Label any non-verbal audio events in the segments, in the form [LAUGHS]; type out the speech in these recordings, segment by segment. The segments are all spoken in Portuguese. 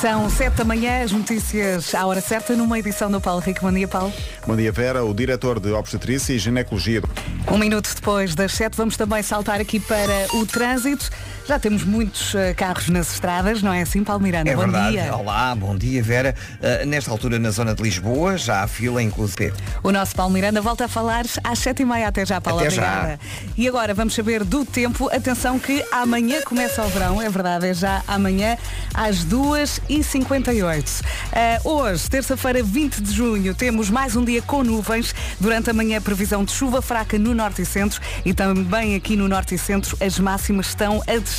São sete da manhã, as notícias à hora certa, numa edição do Paulo Rico. Bom dia, Paulo. Bom dia, Vera. O diretor de Obstetrícia e Ginecologia. Um minuto depois das sete, vamos também saltar aqui para o trânsito. Já temos muitos uh, carros nas estradas, não é assim, Paulo Miranda? É bom verdade. dia. Olá, bom dia, Vera. Uh, nesta altura, na zona de Lisboa, já há fila, inclusive. O nosso Paulo Miranda volta a falar às sete e meia. Até já, Paulo. Até obrigada. E agora vamos saber do tempo. Atenção que amanhã começa o verão, é verdade, é já amanhã às 2h58. Uh, hoje, terça-feira, 20 de junho, temos mais um dia com nuvens. Durante a manhã, previsão de chuva fraca no norte e centro e também aqui no norte e centro as máximas estão a descer.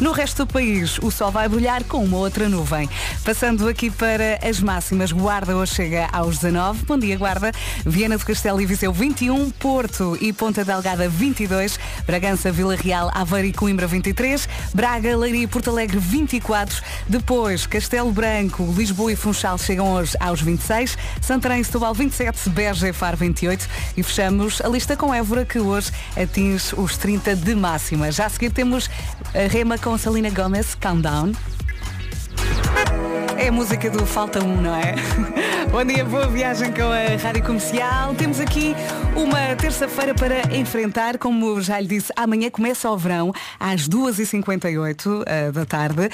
No resto do país, o sol vai brilhar com uma outra nuvem. Passando aqui para as máximas, Guarda hoje chega aos 19. Bom dia, Guarda. Viana do Castelo e Viseu 21, Porto e Ponta Delgada 22, Bragança, Vila Real, Aveiro e Coimbra 23, Braga, Leiria e Porto Alegre 24. Depois, Castelo Branco, Lisboa e Funchal chegam hoje aos 26, Santarém e Setúbal 27, Beja e Faro 28 e fechamos a lista com Évora que hoje atinge os 30 de máxima. Já a seguir temos Rema com Salina Gomes, Countdown. É a música do Falta 1, não é? [LAUGHS] Bom dia, boa viagem com a Rádio Comercial. Temos aqui uma terça-feira para enfrentar, como já lhe disse, amanhã começa o verão, às 2h58 uh, da tarde. Uh,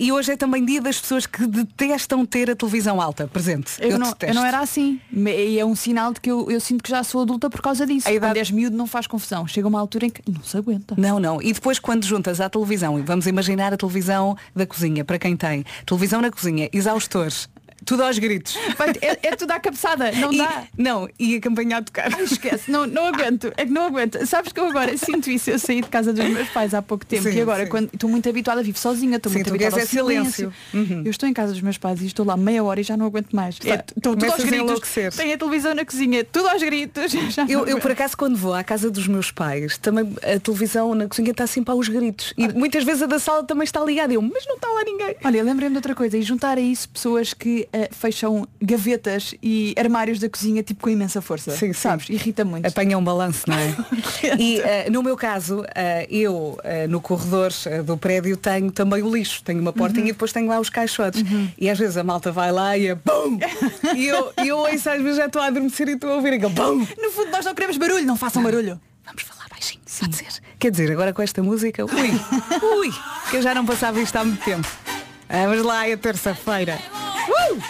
e hoje é também dia das pessoas que detestam ter a televisão alta presente. Eu, Eu, não, detesto. eu não era assim. E é um sinal de que eu, eu sinto que já sou adulta por causa disso. A idade- Quando és miúdo não faz confusão. Chega uma altura em que não se aguenta. Não, não. E depois quando juntas à televisão, e vamos imaginar a televisão da cozinha, para quem tem, televisão na cozinha, exaustores, tudo aos gritos. Vai- É, é tudo à cabeçada, não E- dá. Não, e a campanha a tocar. Ai, esquece, não, não aguento, é que não aguento. Sabes que eu agora sinto isso, eu saí de casa dos meus pais há pouco tempo Sim, e agora sim. quando estou muito habituada a viver sozinha, estou Sim, muito tu habituada ao queres é silêncio. silêncio. Uhum. Eu estou em casa dos meus pais e estou lá meia hora e já não aguento mais. É, Estou tudo aos a gritos. enlouquecer. Tem a televisão na cozinha, tudo aos gritos. [LAUGHS] Eu, eu, por acaso, quando vou à casa dos meus pais, também a televisão na cozinha está sempre aos gritos. E muitas vezes a da sala também está ligada. Eu, mas não está lá ninguém. Olha, lembrei-me de outra coisa, e juntar a isso pessoas que eh, fecham gavetas e armários da cozinha tipo com imensa força. Sim, sim. Sabes? Irrita muito. Apanha um balanço, não é? [LAUGHS] e eh, no meu caso, eh, eu no corredor do prédio tenho também o lixo. Tenho uma portinha e depois tenho lá os caixotes. E às vezes a malta vai lá e é BUM! [LAUGHS] e eu, e eu ouço, às vezes já estou a adormecer e estou a ouvir aquele BUM! No fundo nós não queremos barulho, não façam barulho. Vamos falar baixinho, pode ser. Quer dizer, agora com esta música, ui, [LAUGHS] ui, que eu já não passava isto há muito tempo. Vamos lá, é terça-feira. Uh!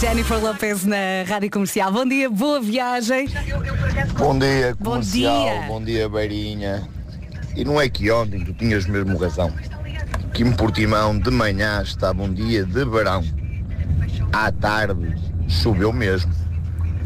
Jennifer Lopez na Rádio Comercial. Bom dia, boa viagem. Bom dia, Bom comercial. dia. Bom dia, Beirinha. E não é que ontem tu tinhas mesmo razão. Que em Portimão de manhã estava um dia de verão. À tarde choveu mesmo.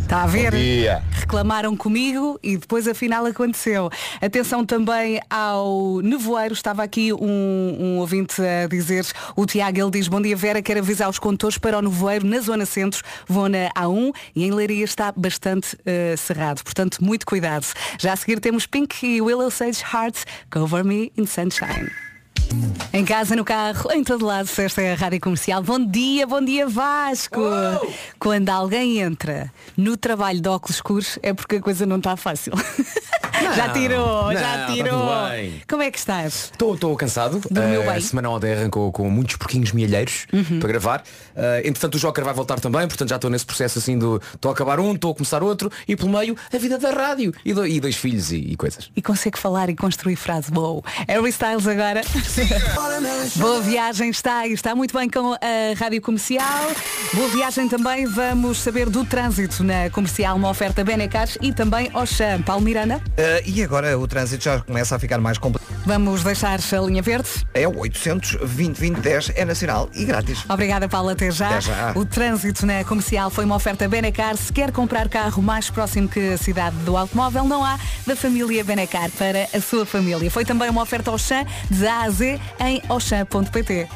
Está a ver? Bom dia. Reclamaram comigo e depois afinal aconteceu. Atenção também ao nevoeiro. Estava aqui um, um ouvinte a dizer, o Tiago, ele diz, bom dia Vera, quero avisar os condutores para o nevoeiro na zona centro, vou na A1 e em Leiria está bastante eh, cerrado. Portanto, muito cuidado. Já a seguir temos Pink e Willow Sage Heart, Cover Me in Sunshine. Em casa, no carro, em todo lado, esta é a Rádio Comercial. Bom dia, bom dia Vasco! Quando alguém entra no trabalho de óculos escuros é porque a coisa não está fácil. já [LAUGHS] tirou, já não, tirou. tá bem. Como é que estás? Estou cansado. Eh, bem? A semana ontem arrancou com muitos porquinhos mielheiros para gravar. Eh, entretanto o Joker vai voltar também, portanto já estou nesse processo assim do estou a acabar um, estou a começar outro e pelo meio a vida da rádio e, do- e dois filhos e, e coisas. E consegue falar e construir frase boa. Harry Styles agora. Boa viagem está e está muito bem com a Rádio Comercial. Boa viagem também. Vamos saber do trânsito na comercial, uma oferta Benecar e também Oxam. Paulo Miranda. Uh, e agora o trânsito já começa a ficar mais complicado. Vamos deixar a linha verde. É o 800 2010 é nacional e grátis. Obrigada, Paulo. Até já. Até já. O trânsito na comercial foi uma oferta Benecar. Se quer comprar carro mais próximo que a cidade do automóvel, não há da família Benecar para a sua família. Foi também uma oferta Auchan de A a Z em auchan.pt.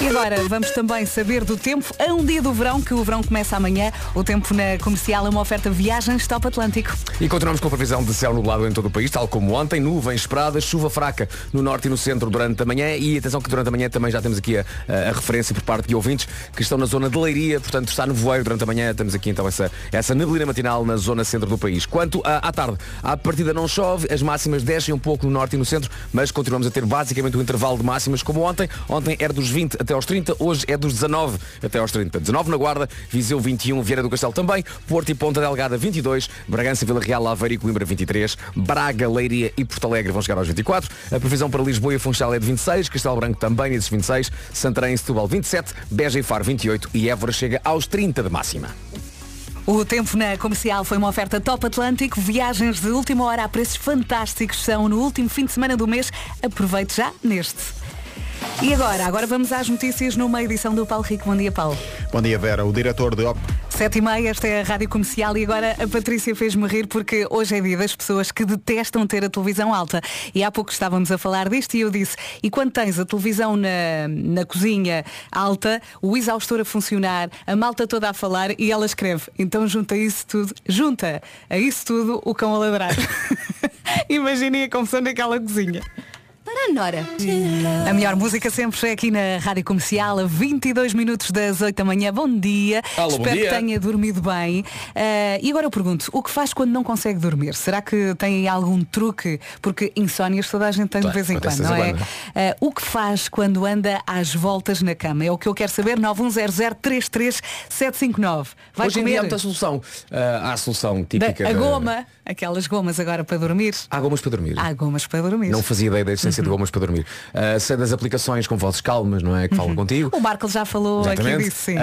E agora vamos também saber do tempo a um dia do verão, que o verão começa amanhã. O tempo na comercial é uma oferta Viagens Top Atlântico. E continuamos com a previsão de céu nublado em todo o país, tal como ontem, nuvens esperadas, chuva fraca no norte e no centro durante a manhã e atenção que durante a manhã também já temos aqui a, a- a referência por parte de ouvintes que estão na zona de Leiria, portanto está nevoeiro durante a manhã, temos aqui então essa, essa neblina matinal na zona centro do país. Quanto à, à tarde, à partida não chove, as máximas descem um pouco no norte e no centro, mas continuamos a ter basicamente o intervalo de máximas como ontem. Ontem era dos 20 até até aos 30. Hoje é dos 19 até aos 30. 19 na Guarda, Viseu 21, Vieira do Castelo também, Porto e Ponta Delgada 22, Bragança, Vila Real, Aveiro e Coimbra 23, Braga, Leiria e Porto Alegre vão chegar aos 24. A previsão para Lisboa e Funchal é de 26, Castelo Branco também nesses 26, Santarém e Setúbal 27, Beja e Faro 28 e Évora chega aos 30 de máxima. O tempo na comercial foi uma oferta Top Atlântico. Viagens de última hora a preços fantásticos são no último fim de semana do mês. Aproveite já neste. E agora? Agora vamos às notícias numa edição do Paulo Rico. Bom dia, Paulo. Bom dia, Vera. O diretor de Op... Sete e meia, esta é a Rádio Comercial e agora a Patrícia fez-me rir porque hoje é dia das pessoas que detestam ter a televisão alta. E há pouco estávamos a falar disto e eu disse, e quando tens a televisão na, na cozinha alta, o exaustor a funcionar, a malta toda a falar e ela escreve, então junta isso tudo, junta a isso tudo o cão a ladrar. [LAUGHS] Imaginem a confusão naquela cozinha. Para a Nora. A melhor música sempre é aqui na Rádio Comercial, a 22 minutos das 8 da manhã. Bom dia. Alô, bom Espero dia. que tenha dormido bem. Ah, e agora eu pergunto, o que faz quando não consegue dormir? Será que tem algum truque? Porque insónias toda a gente tem de vez em acontece quando, de não vez é? em Ah, o que faz quando anda às voltas na cama? É o que eu quero saber. 910033759. Vai Hoje em dia há comer muita solução. Ah, há a solução da- típica a da- goma, aquelas gomas agora para dormir. Há gomas para dormir. Há gomas para dormir. Não fazia ideia da existência Uhum. de gomas para dormir. Ah, sei das aplicações com vozes calmas, não é? Que falam contigo. O Marco já falou aqui Exatamente. disso, sim.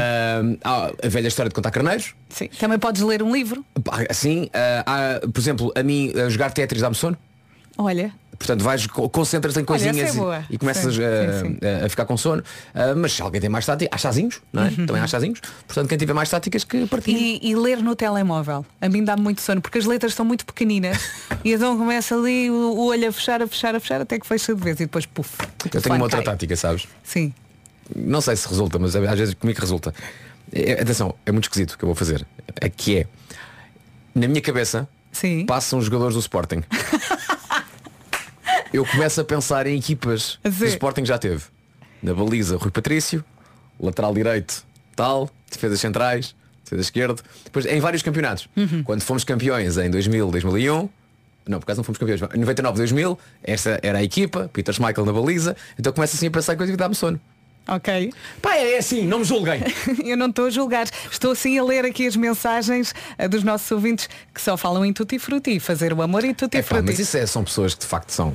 Há a velha história de contar carneiros. sim. Também podes ler um livro. Assim, há, por exemplo, a mim a jogar Tetris dá-me sono. Olha, Portanto, vais, co- concentras em Olha, coisinhas essa é e- e, começas Sim, a, sim, sim. a- ficar com sono. Ah, mas se alguém tem mais tática, há chazinhos, não é? Uhum. Também há chazinhos. Portanto, quem tiver mais táticas que partilhe. E, e ler no telemóvel. A mim dá-me muito sono, porque as letras são muito pequeninas [LAUGHS] e então começa ali o, o olho a fechar, a fechar, a fechar, até que fecha de vez e depois puf. Eu tenho uma outra cai. tática, sabes? Sim. Não sei se resulta, mas às vezes comigo resulta. É- atenção, é muito esquisito o que eu vou fazer. É que é, na minha cabeça, Sim. passam os jogadores do Sporting. [LAUGHS] eu começo a pensar em equipas que o. Sporting já teve. Na baliza, Rui Patrício, lateral direito, tal, defesas centrais, defesa esquerdo. Depois em vários campeonatos. Uhum. Quando fomos campeões em 2000, 2001, não, por acaso não fomos campeões. Em 99, 2000, essa era a equipa, Peter Schmeichel na baliza. Então começo assim a pensar que dá-me sono. Ok. Pá, é assim, não me julguem. [LAUGHS] Eu não estou a julgar. Estou assim a ler aqui as mensagens eh, dos nossos ouvintes que só falam em tutti frutti, fazer o amor em tutti É pá, frutti. mas isso é, são pessoas que de facto são.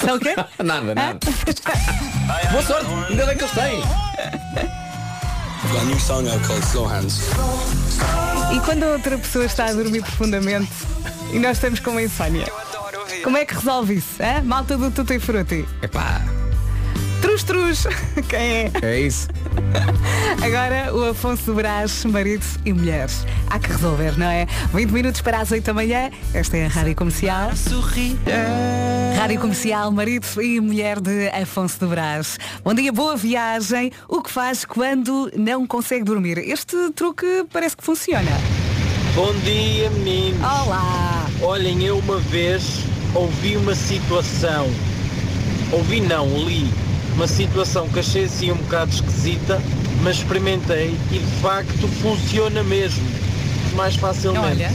São [LAUGHS] o quê? nada, nada. [LAUGHS] Boa sorte, ainda bem que eles têm. I've got a new song out called Slow Hands. E quando a outra pessoa está a dormir profundamente e nós estamos com uma insónia, como é que resolve isso? hã? Malta do tutti frutti. É pá, Trus, trus. [LAUGHS] Quem é? é isso. Agora o Afonso Brás, marido e mulheres. Há que resolver, não é? 20 minutos para as 8 da manhã. Esta é a Rádio Comercial. Rádio Comercial, marido e mulher de Afonso do Brás. Bom dia, boa viagem. O que faz quando não consegue dormir? Este truque parece que funciona. Bom dia, meninos. Olá! Olhem, eu uma vez ouvi uma situação, ouvi não, li, uma situação que achei assim um bocado esquisita, mas experimentei e de facto funciona mesmo, mais facilmente. Olha.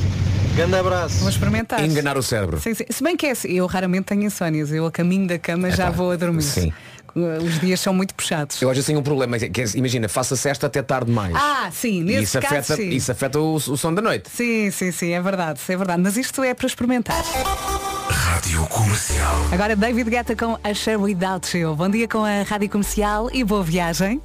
Grande abraço. Vou experimentar. Enganar o cérebro. Sim, sim. Se bem que é assim, eu raramente tenho insónias. Eu a caminho da cama já Epá, vou a dormir. sim. Os dias são muito puxados. Eu vezes tenho um problema, que é, imagina, faça cesta até tarde demais. Ah, sim, E nesse isso caso afeta, sim. isso afeta o, o som da noite. Sim, sim, sim, é verdade, é verdade. Mas isto é para experimentar. Rádio Comercial. Agora David Guetta com a Share Without You. Bom dia com a Rádio Comercial e boa viagem.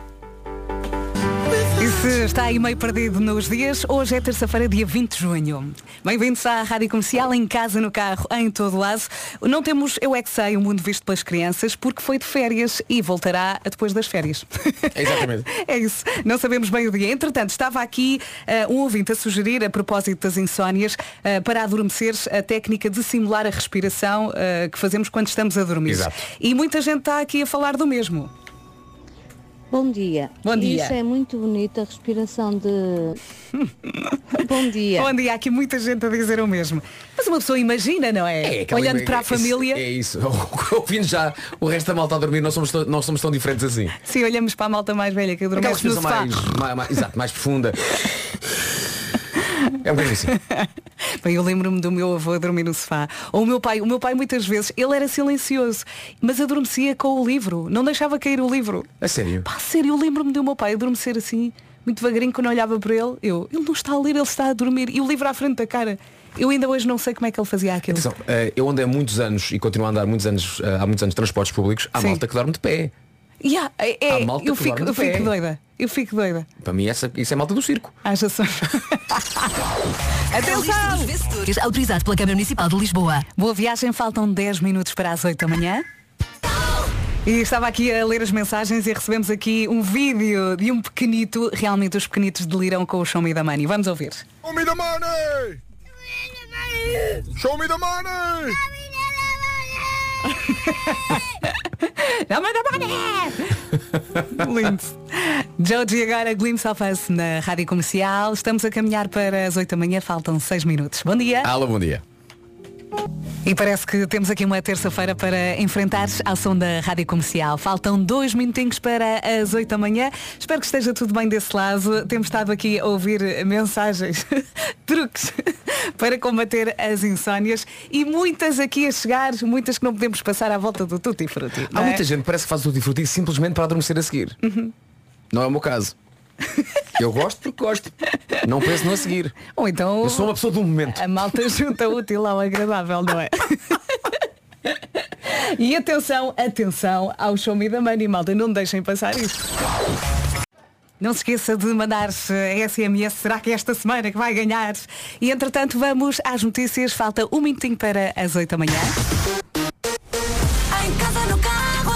Se está aí meio perdido nos dias, hoje é terça-feira, dia 20 de junho. Bem-vindos à Rádio Comercial, em casa, no carro, em todo lado. Não temos Eu É Que Sei, o mundo visto pelas crianças, porque foi de férias e voltará depois das férias. Exatamente. [LAUGHS] É isso. Não sabemos bem o dia. Entretanto, estava aqui eh, um ouvinte a sugerir, a propósito das insónias, eh, para adormeceres, a técnica de simular a respiração eh, que fazemos quando estamos a dormir. Exato. E muita gente está aqui a falar do mesmo. Bom dia. Bom dia. Isso é muito bonito, a respiração de. [LAUGHS] Bom dia. Bom dia, há aqui muita gente a dizer o mesmo. Mas uma pessoa imagina, não é? aquela Olhando ima- para a é- família, É isso. [LAUGHS] Ouvindo já o resto da malta a dormir, não somos, tão- não somos tão diferentes assim. sim, olhamos para a malta mais velha que adormece no respiração sofá. mais, mais, mais- exato, mais profunda. [LAUGHS] É um bocadinho assim. [LAUGHS] Bem, eu lembro-me do meu avô a dormir no sofá. Ou o meu pai, o meu pai muitas vezes, ele era silencioso, mas adormecia com o livro, não deixava cair o livro. A sério? Pá, sério, eu lembro-me do meu pai adormecer assim, muito devagarinho, quando eu olhava para ele, eu, ele não está a ler, ele está a dormir. E o livro à frente da cara. Eu ainda hoje não sei como é que ele fazia aquilo. Atenção, eh, eu andei há muitos anos e continuo a andar muitos anos, eh, há muitos anos de transportes públicos, há Sim. malta que dorme de pé. Yeah, é, é, Há malta eu fico, eu fico doida. Eu fico doida. Para mim essa, isso é malta do circo. Haja só. [LAUGHS] Atenção! vencedores autorizado pela Câmara Municipal de Lisboa. Boa viagem, faltam 10 minutos para as 8 da manhã. E estava aqui a ler as mensagens e recebemos aqui um vídeo de um pequenito. Realmente os pequenitos deliram com o Show Me the Money. Vamos ouvir. Show me the money! Show me the money! Show me the money! Lindo. Joji agora Glimpse of Us na Rádio Comercial. Estamos a caminhar para as 8 da manhã, faltam 6 minutos. Bom dia. Alô, bom dia. E parece que temos aqui uma terça-feira para enfrentar ao som da Rádio Comercial. Faltam dois minutinhos para as 8 da manhã. Espero que esteja tudo bem desse lado. Temos estado aqui a ouvir mensagens, [LAUGHS] truques [LAUGHS] para combater as insónias e muitas aqui a chegar, muitas que não podemos passar à volta do Tutti Frutti. Há é? muita gente que parece que faz o tutti frutti simplesmente para adormecer a seguir. Não é o meu caso. Eu gosto porque gosto. Não penso no a seguir. Ou então Eu sou uma pessoa do momento. a malta junta o útil ao agradável, não é? [LAUGHS] E atenção, atenção ao show me da money, malta, não deixem passar isso. Não se esqueça de mandar SMS, será que é esta semana que vai ganhar? E entretanto vamos às notícias, falta um minutinho para as 8 da manhã. Em casa, no carro,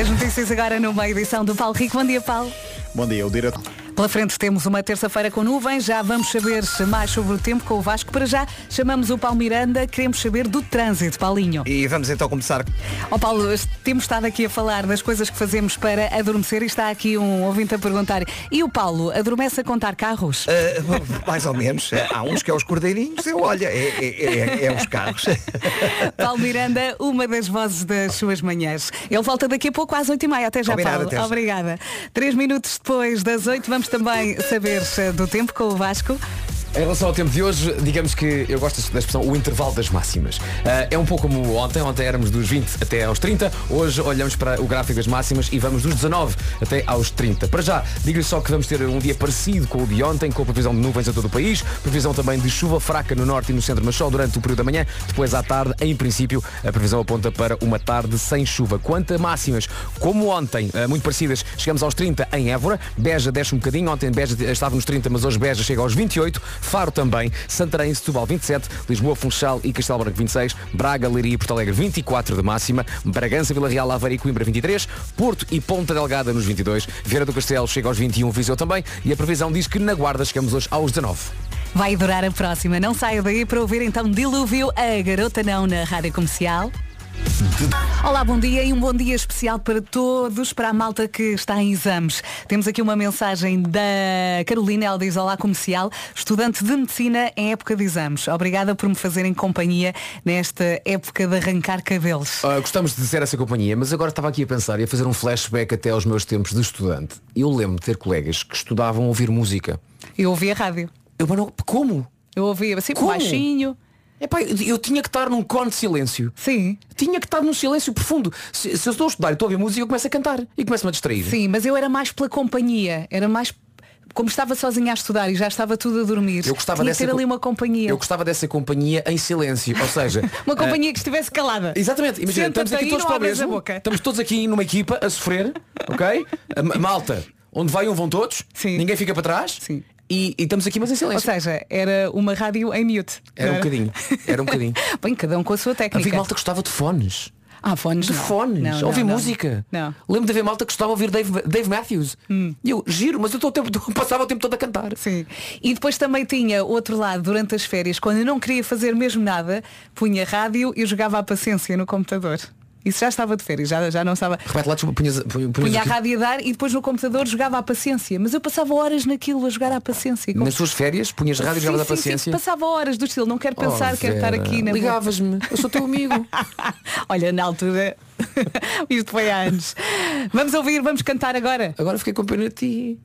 As notícias agora numa edição do Paulo Rico. Bom dia, Paulo. Bom dia, o diretor. Pela frente temos uma terça-feira com nuvens, já vamos saber mais sobre o tempo com o Vasco. Para já chamamos o Paulo Miranda, queremos saber do trânsito, Paulinho. E vamos então começar. Ó Paulo, temos estado aqui a falar das coisas que fazemos para adormecer e está aqui um ouvinte a perguntar, e o Paulo, adormece a contar carros? eh, mais ou menos. Há uns que é os cordeirinhos, eu olha, é, é, é- é os carros. Paulo Miranda, uma das vozes das suas manhãs. Ele volta daqui a pouco às 8h30. Até já, Combinado, Paulo. até já. Obrigada. Três minutos depois das 8 vamos também saber eh, do tempo com o Vasco. Em relação ao tempo de hoje, digamos que eu gosto da expressão o intervalo das máximas. Ah, é um pouco como ontem, ontem éramos dos 20 até aos 30, hoje olhamos para o gráfico das máximas e vamos dos 19 até aos 30. Para já, digo-lhe só que vamos ter um dia parecido com o de ontem, com a previsão de nuvens a todo o país, previsão também de chuva fraca no norte e no centro, mas só durante o período da manhã, depois à tarde, em princípio, a previsão aponta para uma tarde sem chuva. Quanto a máximas, como ontem, ah, muito parecidas, chegamos aos 30 em Évora, Beja desce um bocadinho, ontem Beja estava nos 30, mas hoje Beja chega aos 28, Faro também, Santarém, Setúbal 27, Lisboa, Funchal e Castelo Branco 26, Braga, Leiria e Porto Alegre 24 de máxima, Bragança, Vila Real, Aveiro e Coimbra 23, Porto e Ponta Delgada nos 22, Vieira do Castelo chega aos 21, Viseu também e a previsão diz que na Guarda chegamos hoje aos 19. Vai durar a próxima. Não saia daí para ouvir então Dilúvio, a garota não na rádio comercial. Olá, bom dia e um bom dia especial para todos, para a malta que está em exames. Temos aqui uma mensagem da Carolina, ela diz Olá comercial, estudante de medicina em época de exames. Obrigada por me fazerem companhia nesta época de arrancar cabelos. Ah, gostamos de ser essa companhia, mas agora estava aqui a pensar e a fazer um flashback até aos meus tempos de estudante. Eu lembro de ter colegas que estudavam ouvir música. Eu ouvi a rádio. Eu, mas não, como? Eu ouvi assim, Como? baixinho. Epá, eu, tinha que estar num cone de silêncio. Sim. Tinha que estar num silêncio profundo. Se, se eu estou a estudar e estou a ouvir música, eu começo a cantar e começo-me a distrair. Sim, mas eu era mais pela companhia. Era mais. Como estava sozinha a estudar e já estava tudo a dormir. Eu gostava dessa ter ali uma companhia. Eu gostava dessa companhia em silêncio. Ou seja, [LAUGHS] Uma companhia que estivesse calada. Exatamente, imagina, estamos aqui todos para o mesmo. Estamos todos aqui numa equipa a sofrer, ok? [LAUGHS] A Malta, onde vai um vão todos, Sim. ninguém fica para trás Sim. E, e estamos aqui mas em Ou silêncio. seja, era uma rádio em mute. Era um bocadinho, era um bocadinho. [LAUGHS] Bem, cada um com a sua técnica. Havia malta que gostava de fones. Ah, fones. De não. fones, Não, não, ouvir música. Não. Lembro de haver malta que gostava de ouvir Dave, Dave Matthews. Hum. E eu, giro, mas eu estou o tempo, [LAUGHS] passava o tempo todo a cantar. Sim. E depois também tinha outro lado durante as férias, quando eu não queria fazer mesmo nada, punha rádio e jogava a paciência no computador. Isso já estava de férias, já, já não estava. Repete lá, punhas, punhas Punha a rádio a dar e depois no computador jogava a paciência. Mas eu passava horas naquilo a jogar à paciência. Nas suas férias, punhas rádio e jogavas a sim, sim, paciência. passava horas do estilo, não quero pensar, Oh, quero estar aqui na. Ligavas-me, eu sou teu amigo. [LAUGHS] Olha, na altura, [LAUGHS] isto foi há anos. Vamos ouvir, vamos cantar agora. Agora fiquei com pena de ti.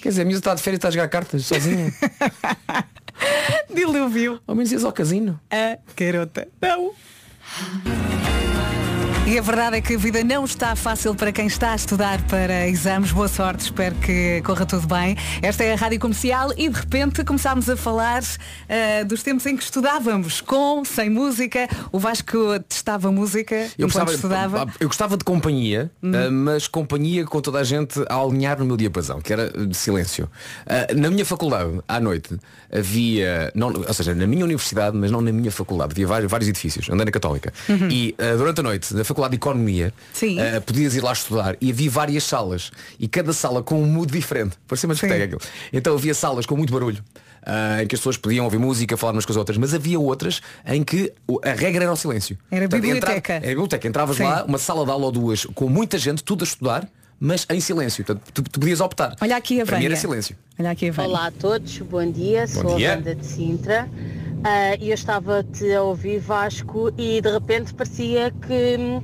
Quer dizer, a minha está de férias está a jogar cartas sozinha. [LAUGHS] Dilúvio. Ao menos ias ao casino. A garota. Não. E a verdade é que a vida não está fácil para quem está a estudar para exames. Boa sorte, espero que corra tudo bem. Esta é a Rádio Comercial e de repente começámos a falar eh, dos tempos em que estudávamos, com, sem música. O Vasco testava música Eu enquanto gostava, estudava. eu gostava de companhia, ah, mas companhia com toda a gente a alinhar no meu diapasão, que era de silêncio. Ah, na minha faculdade, à noite, havia, não, ou seja, na minha universidade, mas não na minha faculdade, havia vários, vários edifícios, andei na Católica. Uhum. E ah, durante a noite, na Faculdade de Economia, Sim. ah, podias ir lá estudar e havia várias salas. E cada sala com um mood diferente. Parecia uma discoteca aquilo. Então havia salas com muito barulho. ah, em que as pessoas podiam ouvir música, falar umas com as outras, mas havia outras em que a regra era o silêncio. Era Portanto, biblioteca. era biblioteca. Entravas Sim. lá, uma sala de aula ou duas, com muita gente, tudo a estudar, mas em silêncio. Portanto, tu, tu podias optar. Olha aqui a Vânia. silêncio. Olha aqui a Vânia. Olá a todos, bom dia, Bom sou dia. a Wanda de Sintra ah, e eu estava-te a ouvir Vasco e de repente parecia que hum,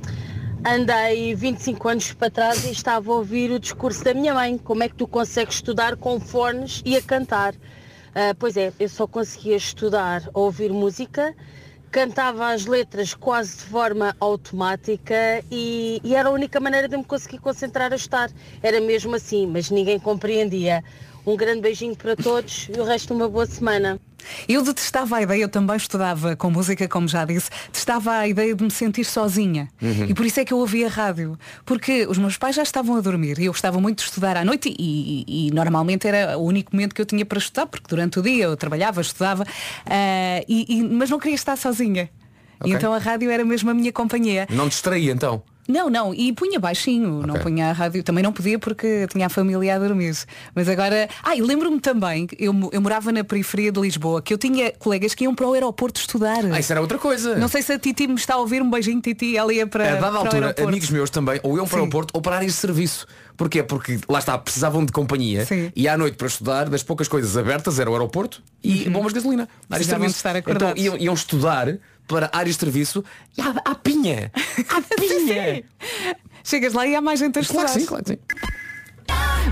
andei 25 anos para trás e estava a ouvir o discurso da minha mãe, como é que tu consegues estudar com fones e a cantar. Ah, pois é, eu só conseguia estudar a ouvir música, cantava as letras quase de forma automática e, e era a única maneira de me conseguir concentrar a estar. Era mesmo assim, mas ninguém compreendia. Um grande beijinho para todos e o resto uma boa semana. Eu detestava a ideia, eu também estudava com música, como já disse, detestava a ideia de me sentir sozinha. Uhum. E por isso é que eu ouvia rádio. Porque os meus pais já estavam a dormir e eu gostava muito de estudar à noite e, e- e normalmente era o único momento que eu tinha para estudar, porque durante o dia eu trabalhava, estudava, ah, e- e- mas não queria estar sozinha. Ok. E então a rádio era mesmo a minha companhia. Não distraía então. Não, não, e punha baixinho, não punha a rádio, também não podia porque tinha a família a dormir. Mas agora. Ah, e lembro-me também, eu, eu morava na periferia de Lisboa, que eu tinha colegas que iam para o aeroporto estudar. Ah, isso era outra coisa. Não sei se a Titi me está a ouvir um beijinho, Titi, ela ia para. a dada para altura, amigos meus também, ou iam para o aeroporto ou para áreas de serviço. Porquê? Porque lá está, precisavam de companhia e à noite para estudar, das poucas coisas abertas era o aeroporto e bombas de gasolina. Áreas de serviço. estar então iam, iam estudar para áreas de serviço e à, à pinha. [LAUGHS] À pinha. Chegas lá e há mais gente a estudar. Claro que sim, claro que sim.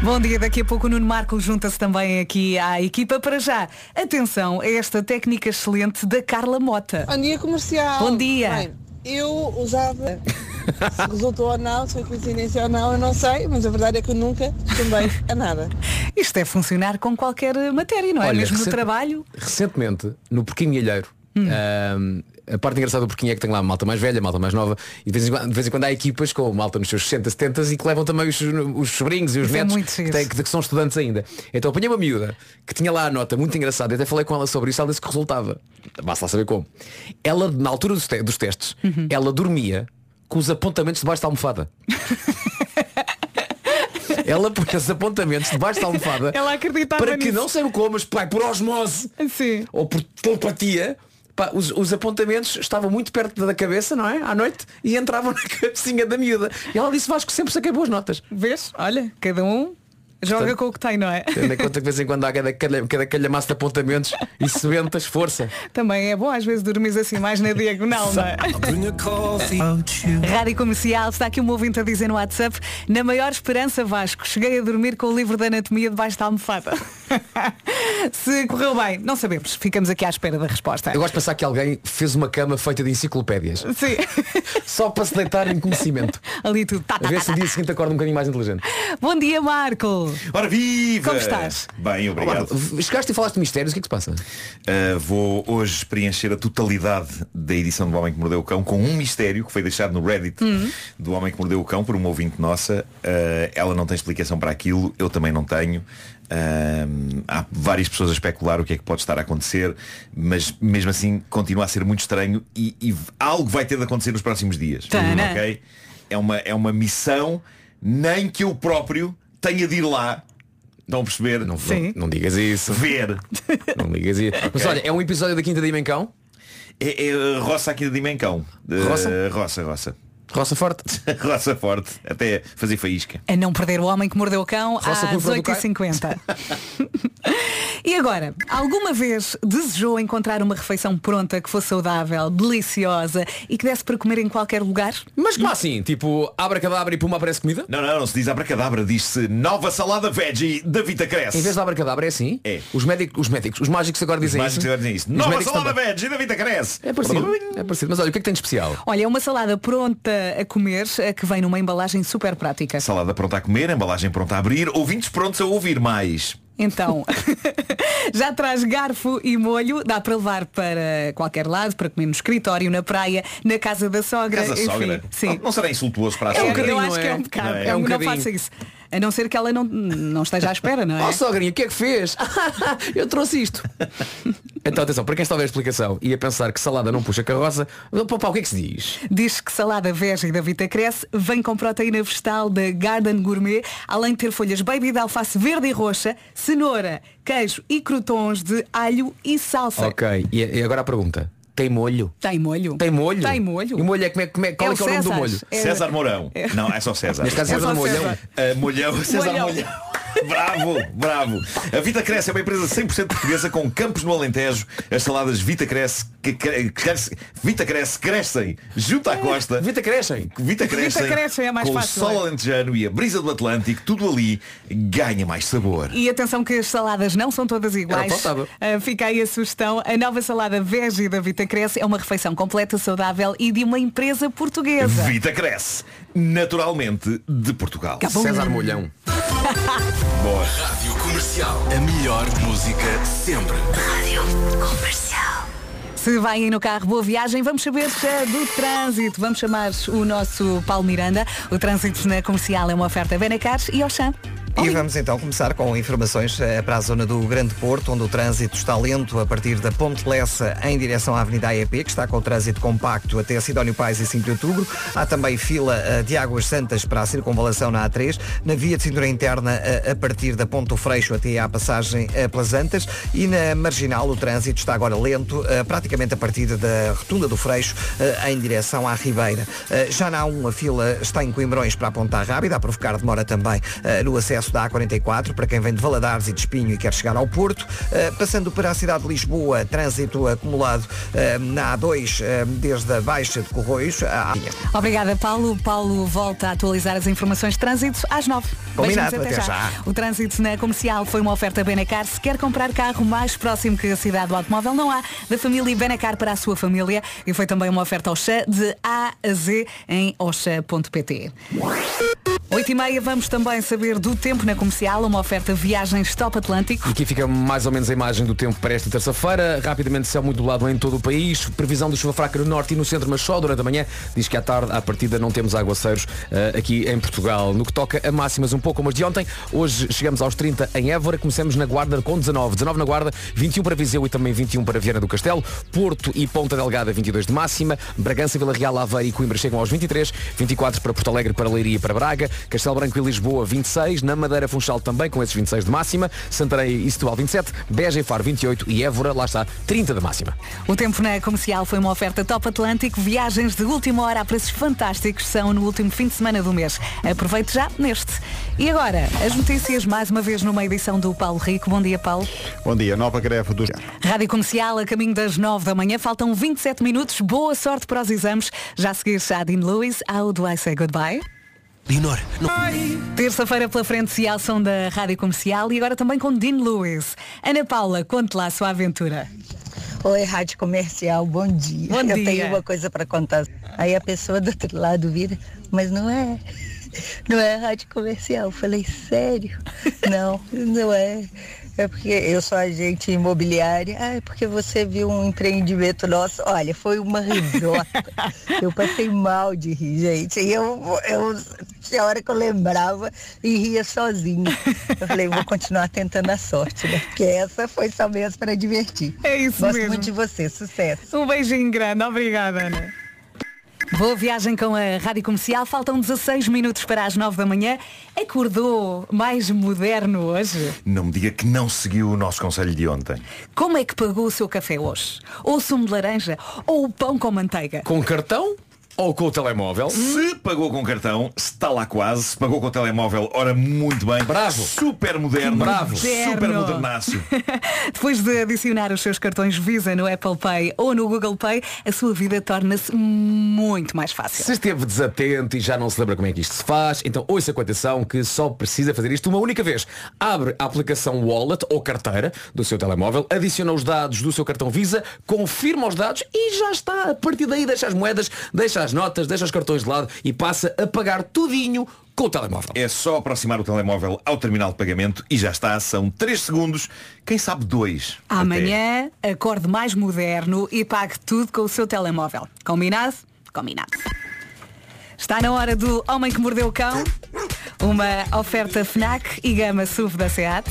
Bom dia, daqui a pouco o Nuno Marco junta-se também aqui à equipa para já. Atenção a esta técnica excelente da Carla Mota. Bom dia comercial. Bom dia. Bem, eu usava, se resultou ou não, se foi coincidência ou não, eu não sei, mas a verdade é que eu nunca chumbei a nada. Isto é funcionar com qualquer matéria, não é? Olha, Mesmo no trabalho. Recentemente, no Porquinho Milheiro, Hum. A parte engraçada do Porquinho é que tem lá malta mais velha, malta mais nova, e de vez em quando, vez em quando há equipas com malta nos seus 60, 70 e que levam também os, os sobrinhos e os Isso é netos muito que, têm- que- que são estudantes ainda. Então apanhei uma miúda que tinha lá a nota muito engraçada, e até falei com ela sobre isso, ela disse que resultava. Basta lá saber como. Ela, na altura dos, te- dos testes, Uhum. ela dormia com os apontamentos debaixo da almofada. [LAUGHS] Ela põe os apontamentos debaixo da almofada Ela acreditava para que nisso. não sei como, mas pai, por osmose ou por telepatia, pá, os, os apontamentos estavam muito perto da cabeça, não é? À noite, e entravam [LAUGHS] na cabecinha da miúda. E ela disse, Vasco, sempre saquei boas notas. Vês? Olha, cada um joga Portanto, com o que tem, não é? Tendo em conta que de vez em quando há cada, calha- cada calhamaço de apontamentos e sebentas, força. Também é bom às vezes dormir assim mais na diagonal, não é? Rádio Comercial, está aqui um ouvinte a dizer no WhatsApp Na maior esperança Vasco Cheguei a dormir com o livro da anatomia debaixo da almofada [LAUGHS] Se correu bem, não sabemos Ficamos aqui à espera da resposta Eu gosto de pensar que alguém fez uma cama feita de enciclopédias. Sim. [LAUGHS] Só para se deitar em conhecimento. [LAUGHS] Ali tudo tá, A tá, ver tá, se tá. dia seguinte acorda um bocadinho mais inteligente. Bom dia Marco Ora viva! Como estás? Bem, obrigado. Chegaste e falaste de mistérios, o que é que se passa? Uh, vou hoje preencher a totalidade da edição do Homem que Mordeu o Cão com um mistério que foi deixado no Reddit Hum. do Homem que Mordeu o Cão por uma ouvinte nossa. Uh, ela não tem explicação para aquilo, eu também não tenho. Uh, há várias pessoas a especular o que é que pode estar a acontecer, mas mesmo assim continua a ser muito estranho e, e algo vai ter de acontecer nos próximos dias. Tana. ok? É uma, é uma missão nem que eu próprio tenha de ir lá. Estão a perceber? Não, não, não digas isso. Ver. [LAUGHS] Não digas isso. Mas olha, é um episódio da Quinta Dimensão? É, é uh, roça aqui da Dimensão. De- Roça? Roça, roça. Roça forte. [LAUGHS] Roça forte. Até fazer faísca. A não perder o homem que mordeu o cão Roça às por fora do cai. 8h50. e agora, alguma vez desejou encontrar uma refeição pronta que fosse saudável, deliciosa e que desse para comer em qualquer lugar? Mas como assim? Tipo, abra cadabra e puma aparece comida? Não, não, não se diz abracadabra, diz-se nova salada veggie da Vita Cresce. Em vez de abra cadabra é assim? É. Os médicos, os médicos, os mágicos agora dizem mágicos isso. agora dizem isso. Os Nova salada também. veggie da Vita Cresce. É parecido. É parecido. Mas olha, o que é que tem de especial? Olha, é uma salada pronta a comer que vem numa embalagem super prática. Salada pronta a comer, embalagem pronta a abrir, ouvintes prontos a ouvir mais. Então, [LAUGHS] já traz garfo e molho, dá para levar para qualquer lado, para comer no escritório, na praia, na casa da sogra. Casa enfim, sogra. Sim. Não, não será insultuoso para a É um sogra? bocadinho, eu acho que é um bocado. Não É é? um um não faça isso. A não ser que ela não, não esteja à espera, não é? Oh sogrinha, o que é que fez? [LAUGHS] Eu trouxe isto. então atenção, para quem está a ver a explicação e a pensar que salada não puxa carroça, pá, pá, o que é que se diz? Diz que salada veggie da Vita Cresce vem com proteína vegetal da Garden Gourmet, além de ter folhas baby de alface verde e roxa, cenoura, queijo e crotons de alho e salsa. Ok, e agora a pergunta. Tem molho? Tem molho. Tem molho? Tem molho. E o molho é como é, como é, qual É é, que é o nome do César. molho? É- César Mourão. Não, é só César. Neste caso, César É Molhão. Ah, molhão. César Molhão. Molhão. Bravo, bravo. A Vita Cresce é uma empresa 100% portuguesa com campos no Alentejo. As saladas Vita Cresce, que cre- cresce, Vita Cresce crescem junto à costa. Vita crescem. Vita Crescem. Vita Crescem é mais com fácil, o sol é. alentejano e a brisa do Atlântico, tudo ali ganha mais sabor. E atenção que as saladas não são todas iguais. faltava. Ah, fica aí a sugestão. A nova salada veggie da Vita Cresce é uma refeição completa, saudável e de uma empresa portuguesa. Vita Cresce, naturalmente de Portugal. Cabum. César Molhão. [LAUGHS] Boa. Rádio Comercial. A melhor música sempre. Rádio Comercial. Se vai aí no carro, boa viagem. Vamos saber eh, do trânsito. Vamos chamar o nosso Paulo Miranda. O trânsito na comercial é uma oferta Benacar e Auchan. E vamos então começar com informações eh, para a zona do Grande Porto, onde o trânsito está lento a partir da Ponte Lessa em direção à Avenida AEP, que está com o trânsito compacto até a Sidónio Pais e 5 de outubro. Há também fila eh, de Águas Santas para a circunvalação na A3, na via de cintura interna eh, a partir da Ponte do Freixo até à passagem a Plasantas e na Marginal o trânsito está agora lento, praticamente a partir da Rotunda do Freixo em direção à Ribeira. Já na A1 a fila está em Coimbrões para a Ponta Rábida, a provocar demora também no acesso da A44 para quem vem de Valadares e de Espinho e quer chegar ao Porto. Eh, Passando para a cidade de Lisboa, trânsito acumulado eh, na A2 eh, desde a Baixa de Corroios à Obrigada, Paulo. Paulo volta a atualizar as informações de trânsito às nove. Combinado, Beijinhos, até já. O trânsito na comercial foi uma oferta Benacar. Se quer comprar carro mais próximo que a cidade do automóvel, não há. Da família Benacar para a sua família. E foi também uma oferta Oxa de A a Z em oxa.pt. 8 e meia, vamos também saber do tempo na comercial, uma oferta viagens Top Atlântico. Aqui fica mais ou menos a imagem do tempo para esta terça-feira. Rapidamente céu muito nublado em todo o país. Previsão de chuva fraca no norte e no centro, mas só durante a manhã. Diz que à tarde, à partida, não temos aguaceiros eh, aqui em Portugal. No que toca a máximas um pouco como as de ontem, hoje chegamos aos 30 em Évora. Começamos na Guarda com 19. 19 na Guarda, 21 para Viseu e também 21 para Viana do Castelo. Porto e Ponta Delgada, 22 de máxima. Bragança, Vila Real, Aveiro e Coimbra chegam aos 23. 24 para Porto Alegre, para Leiria e para Braga. Castelo Branco e Lisboa, 26. Na Madeira Funchal também com esses 26 de máxima. Santarém e Setúbal, 27. Beja e Faro, 28. E Évora, lá está, 30 de máxima. O tempo na comercial foi uma oferta Top Atlântico. Viagens de última hora a preços fantásticos são no último fim de semana do mês. Aproveite já neste. E agora, as notícias mais uma vez numa edição do Paulo Rico. Bom dia, Paulo. Bom dia, nova greve do Rádio Comercial a caminho das 9 da manhã. Faltam 27 minutos. Boa sorte para os exames. Já a seguir a Dean Lewis. How do I say goodbye? Leonor, não... Terça-feira pela frente e ao som da Rádio Comercial e agora também com Dean Lewis. Ana Paula, conte lá a sua aventura. Oi, Rádio Comercial, bom dia. Bom Eu dia. tenho uma coisa para contar. Aí a pessoa do outro lado vira, mas não é. Não é Rádio Comercial. Eu falei, sério? Não, não é. É porque eu sou agente imobiliária. Ah, é porque você viu um empreendimento nosso. Olha, foi uma risota. [LAUGHS] Eu passei mal de rir, gente. E eu, eu tinha hora que eu lembrava e ria sozinha. Eu falei, vou continuar tentando a sorte, né? Porque essa foi só mesmo para divertir. É isso Gosto mesmo. muito de você. Sucesso. Um beijinho grande. Obrigada, Ana. Boa viagem com a Rádio Comercial. Faltam 16 minutos para as 9 da manhã. Acordou mais moderno hoje? Não me diga que não seguiu o nosso conselho de ontem. Como é que pagou o seu café hoje? Ou o sumo de laranja? Ou o pão com manteiga? Com cartão ou com o telemóvel. Se pagou com cartão, está lá quase. Se pagou com o telemóvel, ora muito bem. Bravo. Super moderno. Bravo. Super Moderno. modernácio. [LAUGHS] Depois de adicionar os seus cartões Visa no Apple Pay ou no Google Pay, a sua vida torna-se muito mais fácil. Se esteve desatento e já não se lembra como é que isto se faz, então ouça com atenção que só precisa fazer isto uma única vez. Abre a aplicação Wallet ou carteira do seu telemóvel, adiciona os dados do seu cartão Visa, confirma os dados e já está. A partir daí deixa as moedas, deixa as notas, deixa os cartões de lado e passa a pagar tudinho com o telemóvel. É só aproximar o telemóvel ao terminal de pagamento e já está. São 3 segundos, quem sabe 2. Amanhã, acorde mais moderno e pague tudo com o seu telemóvel. Combinado? Combinado. Está na hora do Homem que Mordeu o Cão. Uma oferta FNAC e gama SUV da SEAT.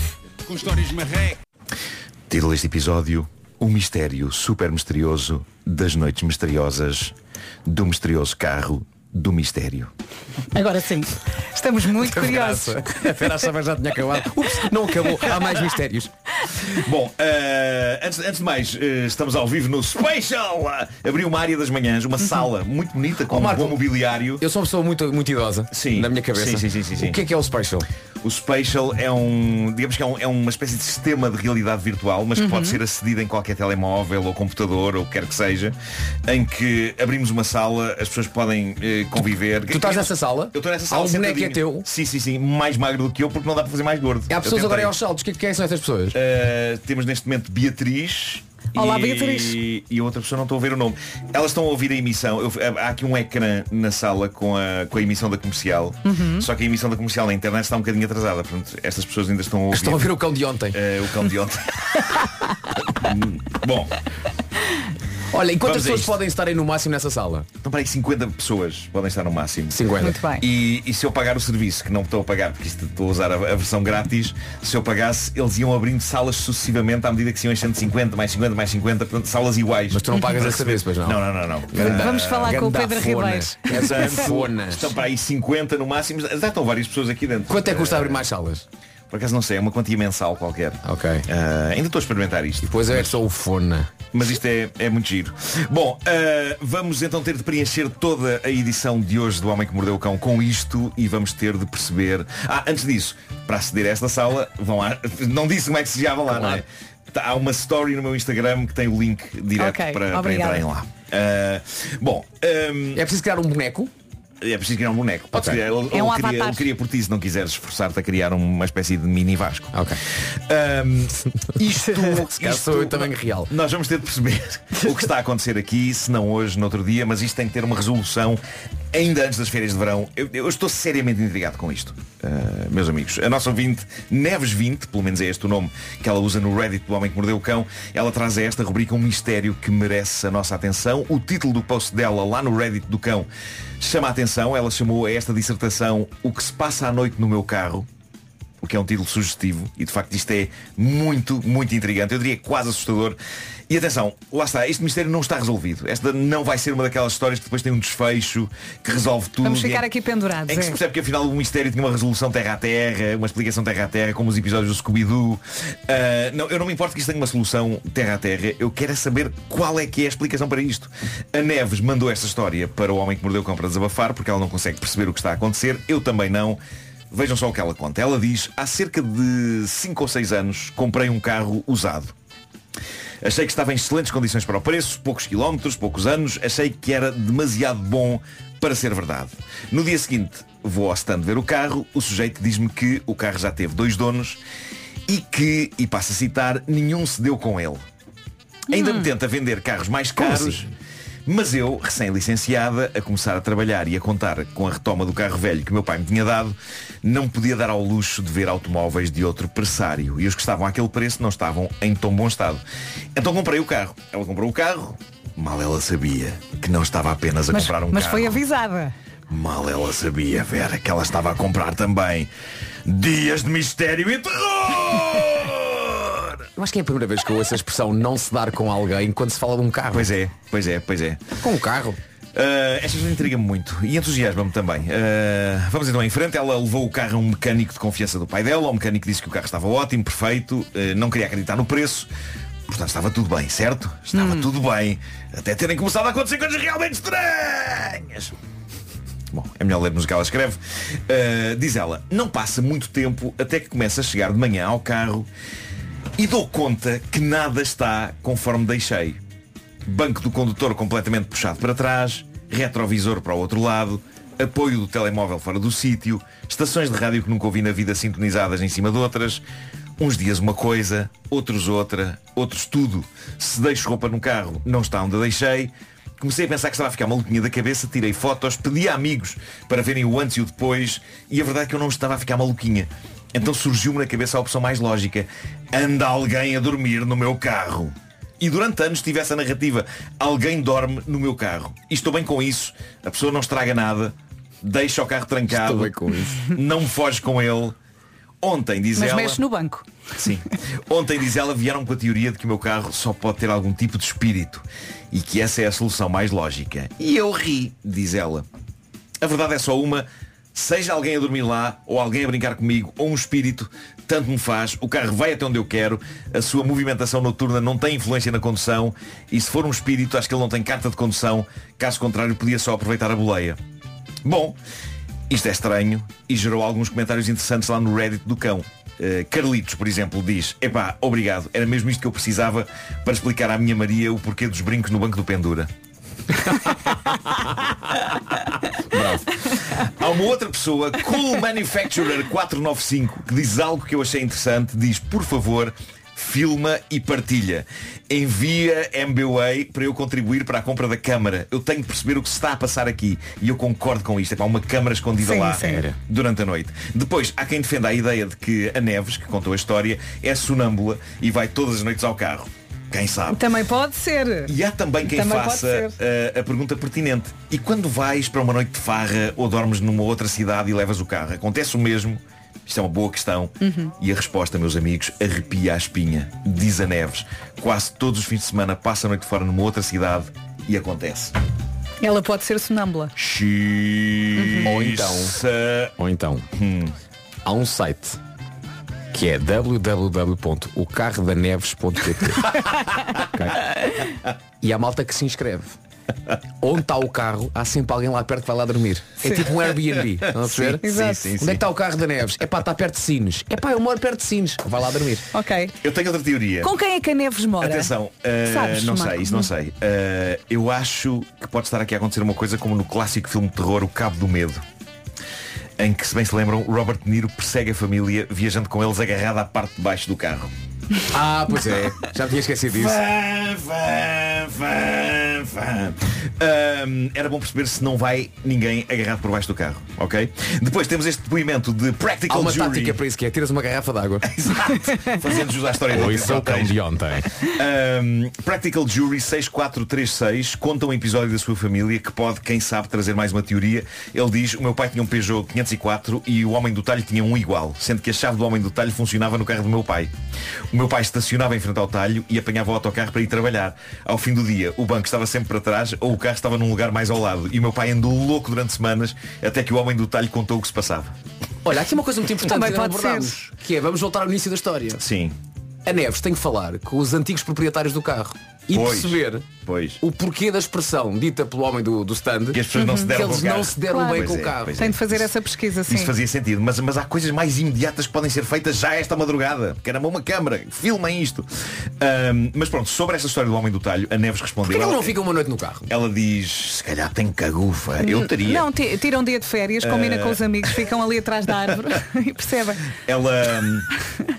Com histórias marré. Título deste episódio, o mistério super misterioso das noites misteriosas do misterioso carro do mistério. Agora sim. Estamos [LAUGHS] muito curiosos. A Fera achava que já tinha acabado. Ups, não acabou. Há mais mistérios. Bom, eh, antes, antes de mais, eh, estamos ao vivo no Special! Abriu uma área das manhãs, uma sala muito bonita com Ó, Marco, um bom mobiliário. Eu sou uma pessoa muito, muito idosa. Sim. Na minha cabeça. Sim, sim, sim, sim, sim. O que é que é o Special? O Spatial é um, digamos que é, um- é uma espécie de sistema de realidade virtual, mas que Uhum. pode ser acedido em qualquer telemóvel ou computador ou o que quer que seja, em que abrimos uma sala, as pessoas podem eh, conviver. Tu estás nessa sala? Eu estou nessa Há sala. um boneco que é teu? Sim, sim, sim. Mais magro do que eu porque não dá para fazer mais gordo. Há Eu pessoas agora aos saltos. Quem, quem são essas pessoas? Uh, temos neste momento Beatriz. Olá, e, Beatriz. E outra pessoa não estou a ver o nome. Elas estão a ouvir a emissão. Eu- há aqui um ecrã na sala com a, com a emissão da comercial. Uhum. Só que a emissão da comercial na internet está um bocadinho atrasada. Portanto, estas pessoas ainda estão a ouvir. Estão a ver o cão de ontem. Uh, o cão de ontem. [LAUGHS] Bom, Olha, e quantas Vamos a pessoas isto. podem estar aí no máximo nessa sala? estão para aí 50 pessoas podem estar no máximo. 50. Muito bem. E, e se eu pagar o serviço, que não estou a pagar, porque isto estou a usar a, a versão grátis, se eu pagasse, eles iam abrindo salas sucessivamente à medida que se iam enchendo 50, mais 50, mais 50, portanto, salas iguais. Mas tu não pagas receber- serviço, pois não? Não, não, não. não. Ganda- Vamos falar com o Pedro. Ribeiro. Portanto. Estão para aí 50 no máximo. Já estão várias pessoas aqui dentro. Quanto é que custa Eh, abrir mais salas? Por acaso não sei, é uma quantia mensal qualquer. Ok. Eh, ainda estou a experimentar isto. Depois é só o fona. Mas isto é, é muito giro. Bom, eh, vamos então ter de preencher toda a edição de hoje do Homem que Mordeu o Cão com isto e vamos ter de perceber. Ah, antes disso, para aceder a esta sala, vão lá. Não disse como é que se chegava lá, não é? Há uma story no meu Instagram que tem o link direto Ok, para, para entrarem lá. Eh, bom, ehm, É preciso criar um boneco? É preciso criar um boneco. Podes Ok. criar, ele, É um ele cria, ele cria por ti se não quiseres esforçar-te a criar uma espécie de mini Vasco. Ok. Ahm, [LAUGHS] isto, eu em tamanho real. Nós vamos ter de perceber [LAUGHS] o que está a acontecer aqui, se não hoje, no outro dia, mas isto tem que ter uma resolução ainda antes das férias de verão. Eu, eu estou seriamente intrigado com isto, ah, meus amigos. A nossa ouvinte, Neves20, pelo menos é este o nome que ela usa no Reddit do Homem que Mordeu o Cão, ela traz a esta rubrica um mistério que merece a nossa atenção. O título do post dela lá no Reddit do Cão chama a atenção. Ela chamou a esta dissertação O que se passa à noite no meu carro o que é um título sugestivo e de facto isto é muito, muito intrigante, eu diria quase assustador. E atenção, lá está, este mistério não está resolvido. Esta não vai ser uma daquelas histórias que depois tem um desfecho que resolve tudo. Vamos ficar em- aqui pendurados. em que se é. percebe que afinal o mistério tinha uma resolução terra a terra, uma explicação terra a terra, como os episódios do Scooby-Doo. Ah, não, eu não me importo que isto tenha uma solução terra a terra, eu quero é saber qual é que é a explicação para isto. A Neves mandou esta história para o homem que mordeu o cão para desabafar, porque ela não consegue perceber o que está a acontecer, eu também não. Vejam só o que ela conta. Ela diz, há cerca de 5 ou 6 anos comprei um carro usado. Achei que estava em excelentes condições para o preço, poucos quilómetros, poucos anos, achei que era demasiado bom para ser verdade. No dia seguinte, vou ao stand ver o carro, o sujeito diz-me que o carro já teve dois donos e que, e passo a citar, nenhum se deu com ele. Ainda me tenta vender carros mais caros, mas eu, recém-licenciada, a começar a trabalhar e a contar com a retoma do carro velho que meu pai me tinha dado, não podia dar ao luxo de ver automóveis de outro pressário. E os que estavam àquele preço não estavam em tão bom estado. Então comprei o carro. Ela comprou o carro. Mal ela sabia que não estava apenas a Mas, comprar um mas carro. foi avisada. Mal ela sabia, Vera, que ela estava a comprar também dias de mistério e terror! Eu acho que é a primeira vez que eu ouço a expressão não se dar com alguém quando se fala de um carro. Pois é, pois é, pois é. Com um carro. Uh, esta história intriga-me muito e entusiasma-me também. Uh, vamos então em frente. Ela levou o carro a um mecânico de confiança do pai dela. O mecânico disse que o carro estava ótimo, perfeito, uh, não queria acreditar no preço. Portanto, estava tudo bem, certo? Estava tudo bem. Até terem começado a acontecer coisas realmente estranhas. Bom, é melhor lermos o que ela escreve. Uh, diz ela, não passa muito tempo até que começa a chegar de manhã ao carro e dou conta que nada está conforme deixei. Banco do condutor completamente puxado para trás, retrovisor para o outro lado, apoio do telemóvel fora do sítio, estações de rádio que nunca ouvi na vida sintonizadas em cima de outras, uns dias uma coisa, outros outra, outros tudo. Se deixo roupa no carro, não está onde a deixei. Comecei a pensar que estava a ficar maluquinha da cabeça, tirei fotos, pedi a amigos para verem o antes e o depois, e a verdade é que eu não estava a ficar maluquinha. Então surgiu-me na cabeça a opção mais lógica. Anda alguém a dormir no meu carro. E durante anos tive essa narrativa. Alguém dorme no meu carro. E estou bem com isso. A pessoa não estraga nada. Deixa o carro trancado. Estou bem com isso. Não foge com ele. Ontem, diz Mas ela. mexe no banco. Sim. Ontem, diz ela, vieram com a teoria de que o meu carro só pode ter algum tipo de espírito e que essa é a solução mais lógica. E eu ri, diz ela. A verdade é só uma. Seja alguém a dormir lá, ou alguém a brincar comigo, ou um espírito, tanto me faz, o carro vai até onde eu quero, a sua movimentação noturna não tem influência na condução, e se for um espírito, acho que ele não tem carta de condução, caso contrário, podia só aproveitar a boleia. Bom, isto é estranho e gerou alguns comentários interessantes lá no Reddit do cão. Uh, Carlitos, por exemplo, diz Epá, obrigado, era mesmo isto que eu precisava para explicar à minha Maria o porquê dos brincos no banco do Pendura. [LAUGHS] Bravo. Há uma outra pessoa, Cool Manufacturer 495, que diz algo que eu achei interessante. Diz, por favor, filma e partilha. Envia MBWay para eu contribuir para a compra da câmara. Eu tenho de perceber o que se está a passar aqui. E eu concordo com isto. É para uma câmara escondida Sim, lá sim. Durante a noite. Depois, há quem defenda a ideia de que a Neves, que contou a história, é sonâmbula e vai todas as noites ao carro. Quem sabe? Também pode ser. E há também quem Também faça pode uh, a pergunta pertinente. E quando vais para uma noite de farra ou dormes numa outra cidade e levas o carro, acontece o mesmo? Isto é uma boa questão. Uhum. E a resposta, meus amigos, arrepia a espinha. Diz a Neves. Quase todos os fins de semana passa a noite fora numa outra cidade e acontece. Ela pode ser sonâmbula. Xiii. Ou então, ou então há um site que é www.ocarrodaneves.pt [LAUGHS] Ok? E há malta que se inscreve. Onde está o carro, há sempre alguém lá perto que vai lá dormir. É Sim. tipo um Airbnb. [LAUGHS] Estão a perceber? Sim, sim, Onde sim. é que está o carro da Neves? É pá, está perto de Sines. É pá, eu moro perto de Sines. Vai lá dormir. Ok. Eu tenho outra teoria. Com quem é que a Neves mora? Atenção, uh, Sabes, não Marco? sei, isso não sei. Uh, eu acho que pode estar aqui a acontecer uma coisa como no clássico filme de terror O Cabo do Medo. Em que, se bem se lembram, Robert De Niro persegue a família viajando com eles agarrado à parte de baixo do carro. Ah, pois é. Já tinha esquecido disso. Fã, fã, fã, Ahm, era bom perceber se não vai ninguém agarrado por baixo do carro, ok? Depois temos este depoimento de Há Practical uma Jury. tática para isso que é tiras uma garrafa de água. [LAUGHS] Fazendo jus à história do sou o cão de ontem. Um, Practical Jury 6436 conta um episódio da sua família que pode, quem sabe, trazer mais uma teoria. Ele diz, o meu pai tinha um Peugeot 504 e o homem do talho tinha um igual, sendo que a chave do homem do talho funcionava no carro do meu pai. O meu pai estacionava em frente ao talho e apanhava o autocarro para ir trabalhar. Ao fim do dia, o banco estava sempre para trás ou o carro estava num lugar mais ao lado. E o meu pai andou louco durante semanas até que o homem do talho contou o que se passava. Olha, aqui uma coisa muito importante Também que pode abordámos, que é, vamos voltar ao início da história. Sim. A Neves tem que falar com os antigos proprietários do carro e Pois. perceber Pois. o porquê da expressão dita pelo homem do, do stand Que as pessoas não se deram que eles não se deram Claro. bem Pois com é, o carro. pois Tem de fazer essa pesquisa, sim. Isso fazia sentido, mas, mas há coisas mais imediatas que podem ser feitas já esta madrugada. Caramba, uma câmara, filmem isto. Ahm, mas pronto, sobre esta história do homem do talho, a Neves respondeu. Porquê ela, não fica uma noite no carro? ela diz, se calhar tem cagufa. Eu teria. Não, ti- tira um dia de férias, combina Eh. com os amigos, ficam ali atrás da árvore [LAUGHS] e percebem. Ela. [LAUGHS] hum,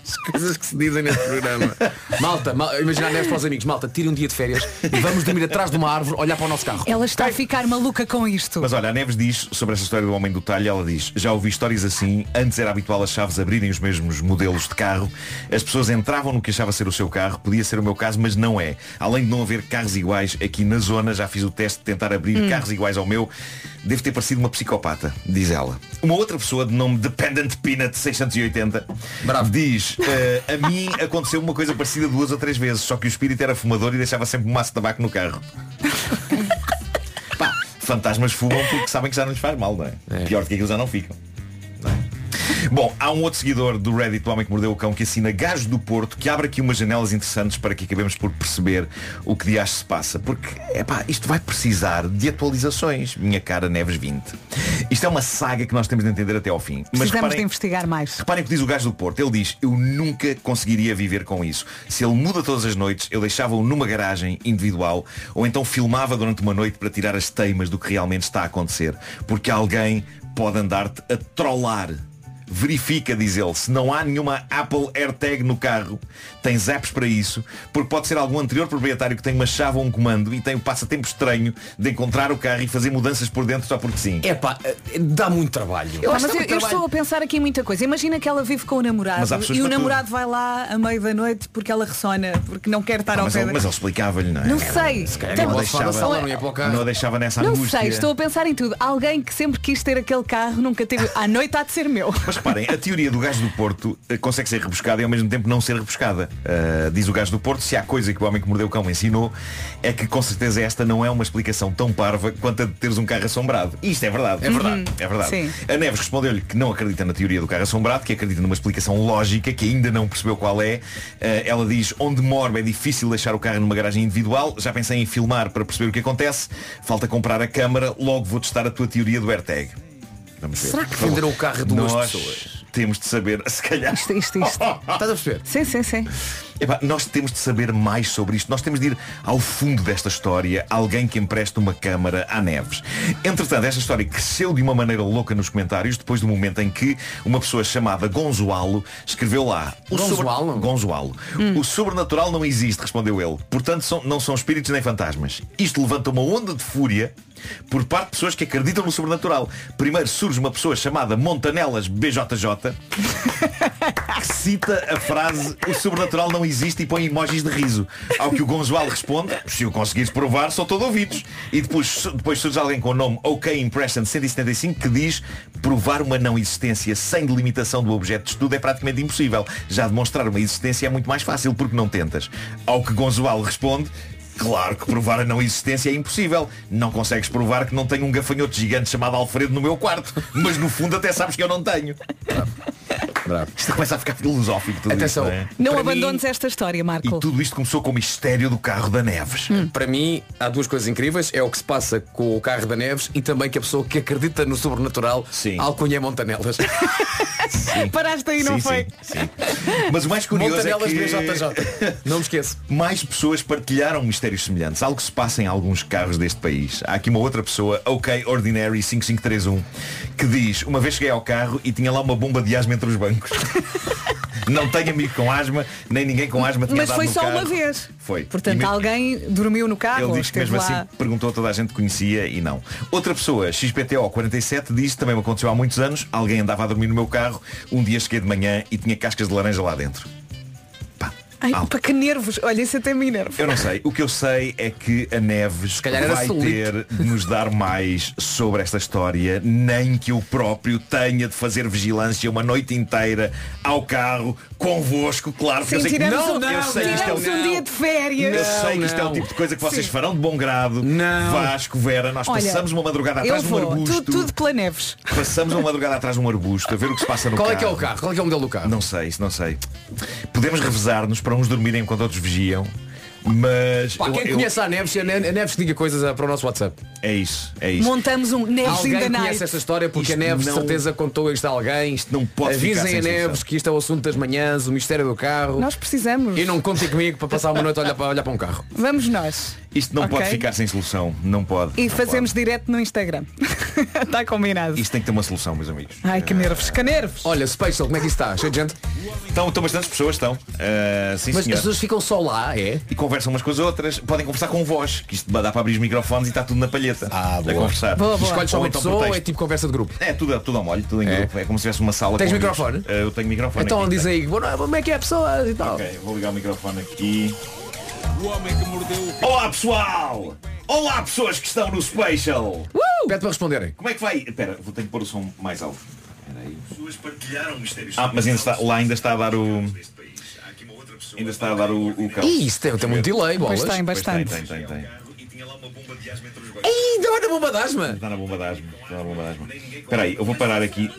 As coisas que se dizem neste programa. Malta, mal, imagina a Neves para os amigos. Malta, tira um dia de férias e vamos dormir atrás de uma árvore, olhar para o nosso carro. Ela está a ficar maluca com isto. Mas olha, a Neves diz sobre essa história do homem do talho, ela diz, já ouvi histórias assim, antes era habitual as chaves abrirem os mesmos modelos de carro, as pessoas entravam no que achava ser o seu carro, podia ser o meu caso, mas não é. Além de não haver carros iguais, aqui na zona já fiz o teste de tentar abrir Hum. carros iguais ao meu, deve ter parecido uma psicopata, diz ela. Uma outra pessoa de nome Dependent Peanut 680 diz, "Eh, a mim aconteceu uma coisa parecida duas ou três vezes, só que o espírito era fumador e deixava sempre um maço de tabaco no carro. [LAUGHS] Pá, fantasmas fumam porque sabem que já não lhes faz mal, não é? Pior do que aquilo já não ficam. Bom, há um outro seguidor do Reddit do Homem que Mordeu o Cão que assina Gajo do Porto que abre aqui umas janelas interessantes para que acabemos por perceber o que de se passa. Porque, epá, isto vai precisar de atualizações, minha cara Neves 20. Isto é uma saga que nós temos de entender até ao fim. Mas Precisamos de reparem, investigar mais. reparem o que diz o gajo do Porto. Ele diz, eu nunca conseguiria viver com isso. Se ele muda todas as noites, eu deixava-o numa garagem individual ou então filmava durante uma noite para tirar as teimas do que realmente está a acontecer. Porque alguém pode andar-te a trollar. Verifica, diz ele, se não há nenhuma Apple AirTag no carro, tens apps para isso, porque pode ser algum anterior proprietário que tem uma chave ou um comando e tem o passatempo estranho de encontrar o carro e fazer mudanças por dentro só porque sim. É pá, dá muito trabalho. Pá, mas eu, eu estou a pensar aqui em muita coisa. Imagina que ela vive com o namorado e o para tudo. namorado vai lá à meia da noite porque ela ressona, porque não quer estar Ah, ao pé ele, mas ele explicava-lhe, não é? Não sei. Se calhar não, a Não deixava, sala, não ia para não deixava nessa Não angústia. sei, estou a pensar em tudo. Alguém que sempre quis ter aquele carro nunca teve. [LAUGHS] À noite há de ser meu. Mas reparem, a teoria do gajo do Porto eh, consegue ser rebuscada e ao mesmo tempo não ser rebuscada. Uh, diz o gajo do Porto, se há coisa que o homem que mordeu o cão me ensinou, é que com certeza esta não é uma explicação tão parva quanto a de teres um carro assombrado. E isto é verdade, é verdade, Uhum. é verdade. Sim. A Neves respondeu-lhe que não acredita na teoria do carro assombrado, que acredita numa explicação lógica, que ainda não percebeu qual é. Uh, ela diz, onde moro é difícil deixar o carro numa garagem individual, já pensei em filmar para perceber o que acontece, falta comprar a câmara, logo vou testar a tua teoria do AirTag. Vamos ver. Será que venderam o carro a duas Nós pessoas? Temos de saber, [LAUGHS] se calhar. Isto, isto, isto. [LAUGHS] Estás a perceber? Sim, sim, sim. Epá, nós temos de saber mais sobre isto. Nós temos de ir ao fundo desta história. Alguém que empresta uma câmara à Neves. Entretanto, esta história cresceu de uma maneira louca nos comentários depois do momento em que uma pessoa chamada Gonzoalo escreveu lá. Gonzoalo? Sobre... Gonzoalo. O sobrenatural não existe, respondeu ele. Portanto, são- não são espíritos nem fantasmas. Isto levanta uma onda de fúria por parte de pessoas que acreditam no sobrenatural. Primeiro surge uma pessoa chamada Montanelas BJJ que cita a frase o sobrenatural não existe e põe emojis de riso. Ao que o Gonzoalo responde, se o conseguires provar, sou todo ouvidos. E depois, depois surge alguém com o nome OK Impression 175 que diz provar uma não existência sem delimitação do objeto de estudo é praticamente impossível. Já demonstrar uma existência é muito mais fácil porque não tentas. Ao que Gonzoalo responde Claro que provar a não existência é impossível. Não consegues provar que não tenho um gafanhoto gigante chamado Alfredo no meu quarto. Mas no fundo até sabes que eu não tenho. Isto começa a ficar filosófico tudo Atenção. isto, não é? Não Para abandones esta história, Marco. E tudo isto começou com o mistério do carro da Neves. Para mim, há duas coisas incríveis. É o que se passa com o carro da Neves e também que a pessoa que acredita no sobrenatural alcunha Montanelas. [LAUGHS] Paraste aí, não Sim, foi? sim, sim. Mas o mais curioso Montanelas é que... BJJ. [LAUGHS] Não me esqueço. Mais pessoas partilharam mistérios semelhantes. Algo que se passa em alguns carros deste país. Há aqui uma outra pessoa, OK Ordinary 5531, que diz, uma vez cheguei ao carro e tinha lá uma bomba de asma entre os bancos. [LAUGHS] Não tenho amigo com asma, nem ninguém com asma tinha Mas foi só carro. uma vez. Foi. Portanto, alguém dormiu no carro Ele diz que mesmo lá. assim perguntou a toda a gente que conhecia e não. Outra pessoa, XPTO47, diz, também me aconteceu há muitos anos, alguém andava a dormir no meu carro, um dia cheguei de manhã e tinha cascas de laranja lá dentro. Ai, para que nervos. Olha, isso até me nervo. Eu não sei. O que eu sei é que a Neves vai ter de nos dar mais sobre esta história, nem que eu próprio tenha de fazer vigilância uma noite inteira ao carro, convosco, claro, porque Sim, eu sei que tiramos, não, um, eu sei que isto é um dia de férias. eu sei que isto é o não. tipo de coisa que vocês Sim. farão de bom grado. Vasco, Vera, nós Olha, passamos uma madrugada atrás de um arbusto. Tudo, tudo pela Neves. Passamos uma madrugada atrás de um arbusto a ver o que se passa no Qual é carro. que é o carro? Qual é que é o modelo do carro? Não sei, isso não sei. Podemos revezar-nos para uns dormirem enquanto outros vigiam. Mas Pá, eu- quem eu- conhece a Neves, a Ne- a Neves diga coisas ah, para o nosso WhatsApp. é isso, é isso. Montamos um Neves in Alguém conhece night. esta história porque Isto a Neves de não- certeza contou isto a alguém. Isto não pode Avisem sem a Neves que isto é o assunto das manhãs, o mistério do carro. Nós precisamos. E não contem comigo para passar uma noite a olhar para, olhar para um carro. Vamos nós. Isto não Ok. pode ficar sem solução. Não pode. E não fazemos direto no Instagram. Está [LAUGHS] combinado. pode. Isto tem que ter uma solução, meus amigos. Ai, que nervos, que nervos. Olha, Special, como é que está? Cheio de gente? Estão, estão bastantes pessoas, estão. Ah, sim, Mas senhor. as pessoas ficam só lá, é? E conversam umas com as outras. Podem conversar com voz. Que isto dá para abrir os microfones e está tudo na palheta. Ah, a conversar. Boa, boa. escolhes só Ou uma então pessoa ou é tipo conversa de grupo? É tudo, tudo ao molho, tudo em É? grupo. É como se tivesse uma sala Tens com microfone? Ah, eu tenho microfone Então aqui. diz aí, "Boa como é que é a pessoa e tal. Ok, vou ligar o microfone aqui. Olá pessoal! Olá pessoas que estão no Special! Pede para responderem. Como é que vai? Espera, vou ter que pôr o som mais alto. Pessoas partilharam mistérios. Ah, mas ainda está, lá ainda está a dar o. Ainda está a dar o, o cão. Ih, isso tem, tem muito delay, bolas. Pois tem, Pois tem, bastante. tem, tem, tem. Ainda vai na bomba de asma. Está na bomba de asma. Está na bomba de asma. Espera aí, eu vou parar aqui.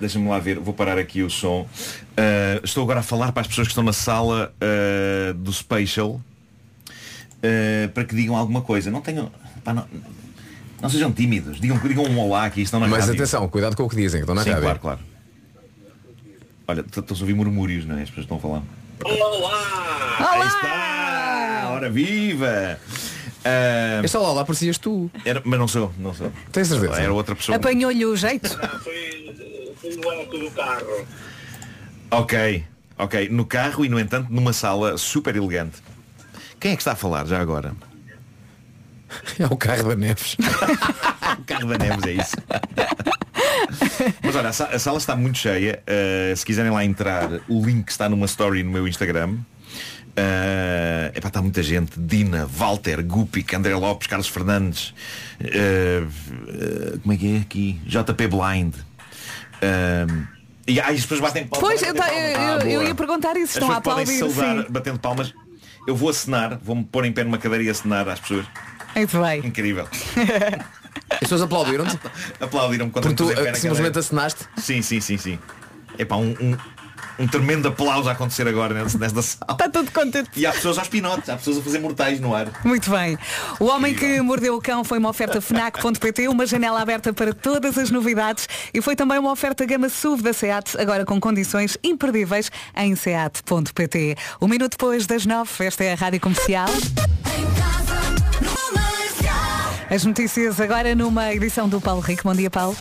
Deixa-me lá ver, vou parar aqui o som. Uh, estou agora a falar para as pessoas que estão na sala uh, do Spatial uh, para que digam alguma coisa. Não tenham. pá, não, não sejam tímidos. Digam, digam um olá aqui, estão na Mas rádio. atenção, cuidado com o que dizem, que estão na Sim, rádio. claro, claro. Olha, estão-se a ouvir murmúrios, não é? As pessoas estão a falar. Olá! Aí está! Hora viva! Uh, Este olá lá parecias tu. Era, mas não sou, não sou. Tens certeza? Era outra pessoa. Apanhou-lhe o jeito. Foi no alto do carro. Ok, ok. No carro e, no entanto, numa sala super elegante. Quem é que está a falar já agora? [LAUGHS] É o carro da Neves. [LAUGHS] o carro da Neves, é isso. [LAUGHS] Mas olha, a, sa- a sala está muito cheia. Uh, se quiserem lá entrar, o link está numa story no meu Instagram. Uh, epá, está muita gente. Dina, Walter, Gupik, André Lopes, Carlos Fernandes. uh, uh, como é que é aqui? JP Blind. Uh, e ai, as pessoas batem palmas. Pois, eu, batem palmas. eu- Ah, eu- eu boa. ia perguntar isso. Estão a podem aplaudir, saudar sim. batendo palmas. Eu vou acenar, vou-me pôr em pé numa cadeira e acenar às pessoas. Muito bem. Incrível. [LAUGHS] As pessoas aplaudiram-te? Aplaudiram-me quando Porque tu simplesmente acenaste? Sim, sim, sim, sim. Epá, um, um, um tremendo aplauso a acontecer agora nesta, nesta sala. Está tudo contente. E há pessoas aos pinotes, há pessoas a fazer mortais no ar. Muito bem. O Homem que Mordeu o Cão foi uma oferta FNAC.pt, uma janela aberta para todas as novidades e foi também uma oferta gama SUV da SEAT, agora com condições imperdíveis em SEAT.pt. Um minuto depois das nove, esta é a Rádio Comercial. As notícias agora numa edição do Paulo Rico. Bom dia, Paulo.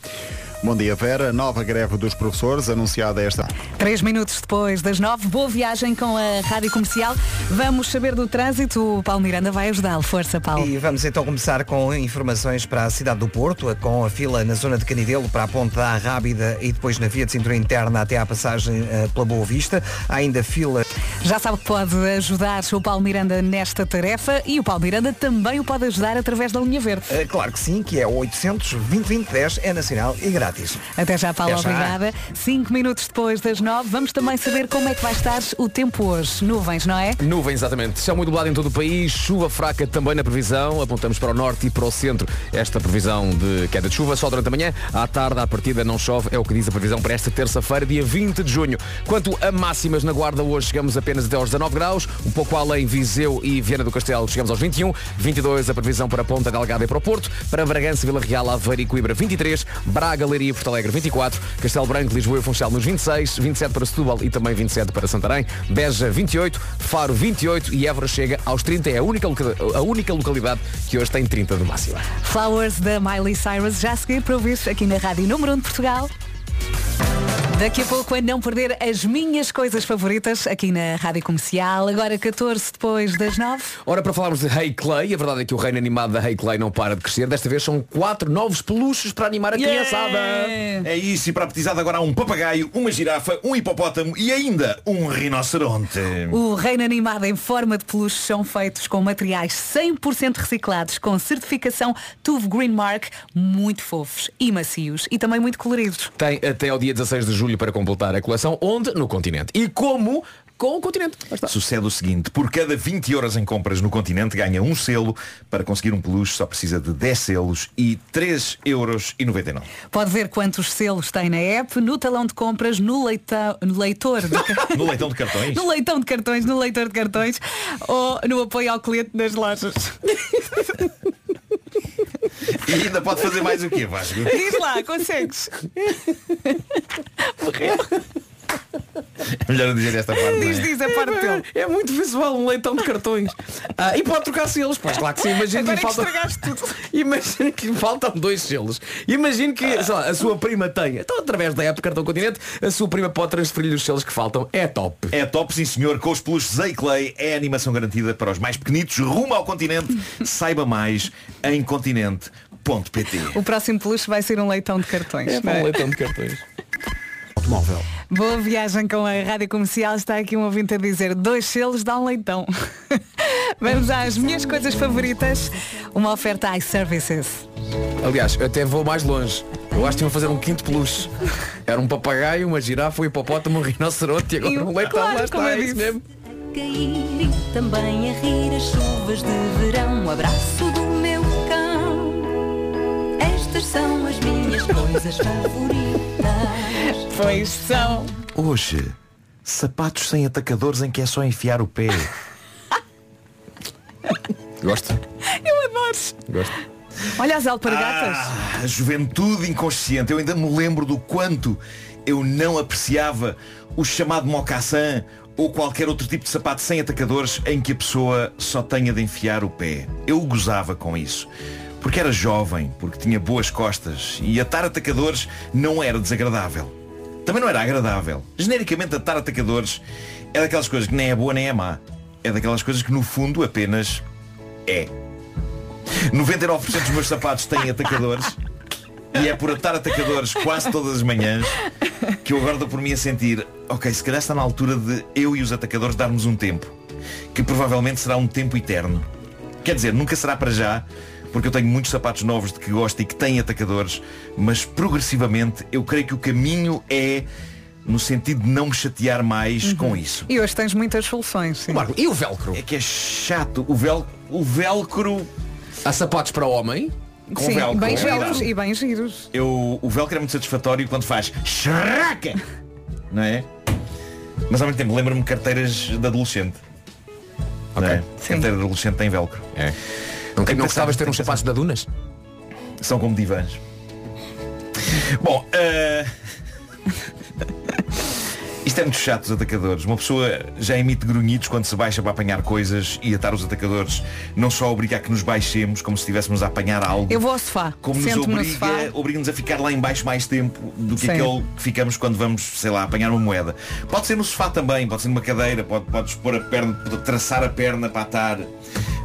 Bom dia, Vera. Nova greve dos professores anunciada esta. Três minutos depois das nove, boa viagem com a Rádio Comercial. Vamos saber do trânsito. O Paulo Miranda vai ajudá-lo. Força, Paulo. E vamos então começar com informações para a cidade do Porto, com a fila na zona de Canidelo para a ponte da Rábida e depois na via de cintura interna até à passagem eh, pela Boa Vista. Há ainda fila. Já sabe que pode ajudar o Paulo Miranda nesta tarefa e o Paulo Miranda também o pode ajudar através da linha verde. Eh, claro que sim, que é 800 2010 é nacional e grátis. Até já, Paulo, Até já. obrigada. Cinco minutos depois das nove, vamos também saber como é que vai estar o tempo hoje. Nuvens, não é? Nuvens, exatamente. Céu muito nublado em todo o país, chuva fraca também na previsão. Apontamos para o norte e para o centro esta previsão de queda de chuva só durante a manhã. À tarde, à partida, não chove, é o que diz a previsão para esta terça-feira, dia 20 de junho. Quanto a máximas na Guarda, hoje chegamos apenas até aos 19 graus. Um pouco além, Viseu e Viana do Castelo, chegamos aos 21. 22 a previsão para Ponta Delgada e para o Porto. Para Bragança, Vila Real, Aveiro e Coimbra, 23. Braga, Leiria Porto Alegre, 24. Castelo Branco, Lisboa e Funchal nos 26. 27 para Setúbal e também 27 para Santarém. Beja, 28. Faro, 28. E Évora chega aos 30. É a única, a única localidade que hoje tem 30 de máxima. Flowers da Miley Cyrus, já a seguir para ouvir aqui na Rádio Número 1 de Portugal. Daqui a pouco a não perder as minhas coisas favoritas aqui na Rádio Comercial. Agora 14 depois das 9. Ora, para falarmos de Hey Clay, a verdade é que o reino animado da Hey Clay não para de crescer. Desta vez são quatro novos peluches para animar a criançada. É isso, e para a petizada agora há um papagaio, uma girafa, um hipopótamo e ainda um rinoceronte. O reino animado em forma de peluche são feitos com materiais 100% reciclados, com certificação TUV Green Mark, muito fofos e macios e também muito coloridos. Tem até ao dia 16 de julho para completar a coleção. Onde? No continente. E como? Com o continente. Sucede o seguinte, por cada 20 euros em compras no continente ganha um selo, para conseguir um peluche só precisa de 10 selos e 3 euros e 99. Pode ver quantos selos tem na app, no talão de compras, no, leitão, no leitor de [LAUGHS] No leitão de cartões. no leitão de cartões, no leitor de cartões ou no apoio ao cliente nas lojas. [LAUGHS] E ainda pode fazer mais o quê, Vasco? Diz lá, consegues. É melhor dizer esta parte. Diz, é? diz a parte dele. É muito visual um leitão de cartões. Ah, e pode trocar selos. Pois claro que sim. Imagina que é que faltam... estragaste tudo. [LAUGHS] Imagina que faltam dois selos. Imagina que sei lá, a sua prima tenha. Então através da app do Cartão Continente, a sua prima pode transferir os selos que faltam. É top. É top, sim senhor, com os peluches Zay Clay é a animação garantida para os mais pequenitos, rumo ao continente. [LAUGHS] Saiba mais em continente.pt. O próximo peluche vai ser um leitão de cartões. É é? um leitão de cartões. [LAUGHS] Automóvel. Boa viagem com a Rádio Comercial. Está aqui um ouvinte a dizer dois selos dá um leitão. [LAUGHS] Vamos às minhas coisas favoritas. Uma oferta iServices. Aliás, eu até vou mais longe. Eu acho que iam fazer um quinto peluche. Era um papagaio, uma girafa, um hipopótamo, um rinoceronte e agora E- um leitão. claro, lá como está, eu é isso disse. mesmo. cair também a rir as chuvas de verão. Um abraço do meu cão. Esta Estas são as minhas coisas favoritas. Pois são. Hoje, sapatos sem atacadores em que é só enfiar o pé. [LAUGHS] Gosto. Eu adoro. Gosto. Olha as alpargatas. Ah, a juventude inconsciente. Eu ainda me lembro do quanto eu não apreciava o chamado mocassin ou qualquer outro tipo de sapato sem atacadores em que a pessoa só tenha de enfiar o pé. Eu gozava com isso. Porque era jovem, porque tinha boas costas e atar atacadores não era desagradável. Também não era agradável. Genericamente atar atacadores é daquelas coisas que nem é boa nem é má. É daquelas coisas que no fundo apenas é. 99% dos meus sapatos têm atacadores e é por atar atacadores quase todas as manhãs que eu agora dou por mim a sentir ok, se calhar está na altura de eu e os atacadores darmos um tempo que provavelmente será um tempo eterno quer dizer, nunca será para já porque eu tenho muitos sapatos novos de que gosto e que têm atacadores mas progressivamente eu creio que o caminho é no sentido de não me chatear mais com isso E hoje tens muitas soluções. Sim. Marco, e o velcro? é que é chato o, vel, o velcro Há sapatos para homem? com Sim, velcro bem é giros verdade. e bem giros. Eu, o velcro é muito satisfatório quando faz Shraca! Não é? Mas ao mesmo tempo lembra-me de carteiras de adolescente. Não é? Carteira de adolescente tem velcro. É. Não, não gostavas de ter uns sapatos da Dunas? São como divãs. Bom, eh, [LAUGHS] isto é muito chato, os atacadores. Uma pessoa já emite grunhidos quando se baixa para apanhar coisas e atar os atacadores não só obriga a que nos baixemos, como se estivéssemos a apanhar algo. Eu vou ao sofá. Como nos obriga, obriga-nos a ficar lá em baixo mais tempo do que Sim. aquele que ficamos quando vamos, sei lá, apanhar uma moeda. Pode ser no sofá também, pode ser numa cadeira, pode, podes pôr a perna, traçar a perna para atar.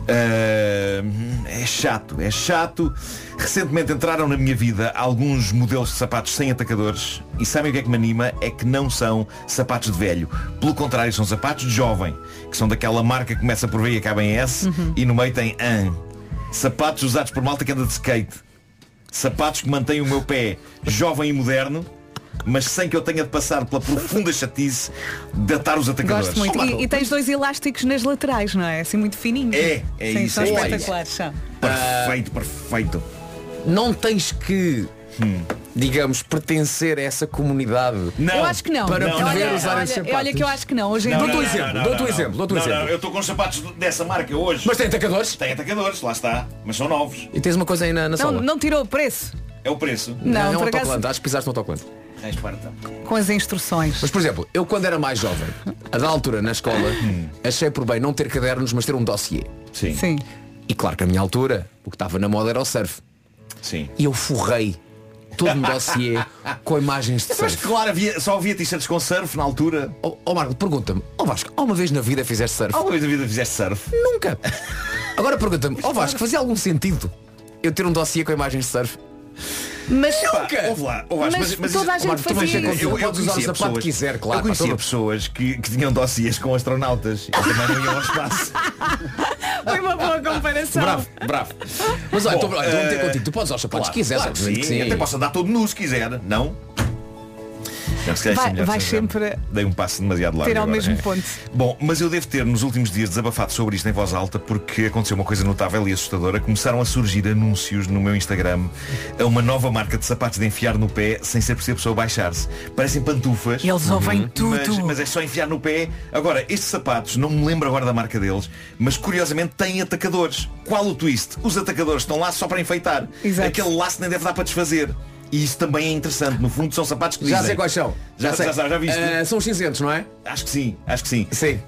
Ah, é chato, é chato. Recentemente entraram na minha vida alguns modelos de sapatos sem atacadores e sabem o que é que me anima? É que não são sapatos de velho. Pelo contrário, são sapatos de jovem, que são daquela marca que começa por V e acaba em S e no meio tem AN. Sapatos usados por malta que anda de skate. Sapatos que mantêm o meu pé jovem e moderno, mas sem que eu tenha de passar pela profunda chatice de atar os atacadores. Gosto muito. E, e tens dois elásticos nas laterais, não é? Assim muito fininhos. É, é Sim, isso. São É. espetaculares. São. Perfeito, perfeito. Não tens que, digamos, pertencer a essa comunidade. Não. Eu acho que não. Para Não, poder olha, usar olha, esses sapatos. olha que eu acho que não. Hoje em Não. Dou-te um não, exemplo, não, não, dou-te um não, exemplo, dou-te um não, exemplo. não, eu estou com os sapatos dessa marca hoje. Mas tem atacadores? Tem atacadores, lá está. Mas são novos. E tens uma coisa aí na, na Não, sola? não tirou o preço É o preço. Não, é um autocolante. Acho que pisaste no autocolante. Esparta. com as instruções. Mas, por exemplo, eu quando era mais jovem, a da altura na escola, achei por bem não ter cadernos, mas ter um dossiê. Sim. Sim. E claro que a minha altura, o que estava na moda era o surf. Sim. E eu forrei todo um dossiê [LAUGHS] com imagens de Mas surf. claro, havia, só havia t-shirts com surf na altura. Ó oh, Marco, pergunta-me, ó Vasco, alguma vez na vida fizeste surf? Alguma vez na vida fizeste surf? Nunca. [LAUGHS] Agora pergunta-me, ó Vasco, fazia algum sentido eu ter um dossiê com imagens de surf? Mas Pá, ouve lá, ouve lá, Mas toda a gente Marco, fazia ter isso. Podes usar o conhecia sapato que quiser, claro, Eu conhecia pessoas que, que tinham dossiês com astronautas e também não iam ao espaço. [LAUGHS] Foi uma boa comparação. Bravo, bravo. Mas olha, Bom, estou estou a meter eh, contigo. Tu podes usar os sapatos Claro, que quiseres, claro sim. que sim. Até posso andar todo nu se quiser, não? Não, se calhar Vai- sim, melhor, vais se calhar. sempre Dei um passo demasiado largo Ter ao agora. mesmo É. ponto. Bom, mas eu devo ter nos últimos dias desabafado sobre isto em voz alta porque aconteceu uma coisa notável e assustadora. Começaram a surgir anúncios no meu Instagram a uma nova marca de sapatos de enfiar no pé sem ser preciso a pessoa baixar-se. Parecem pantufas. Eles ouvem tudo. Mas, mas é só enfiar no pé. Agora, estes sapatos, não me lembro agora da marca deles, mas curiosamente têm atacadores. Qual o twist? Os atacadores estão lá só para enfeitar. Exato. Aquele laço nem deve dar para desfazer. E isso também é interessante. No fundo são sapatos que Já dizem. sei quais são. Já, já, já, já viste? Eh, são os cinzentos, não é? Acho que sim, acho que sim. Sim.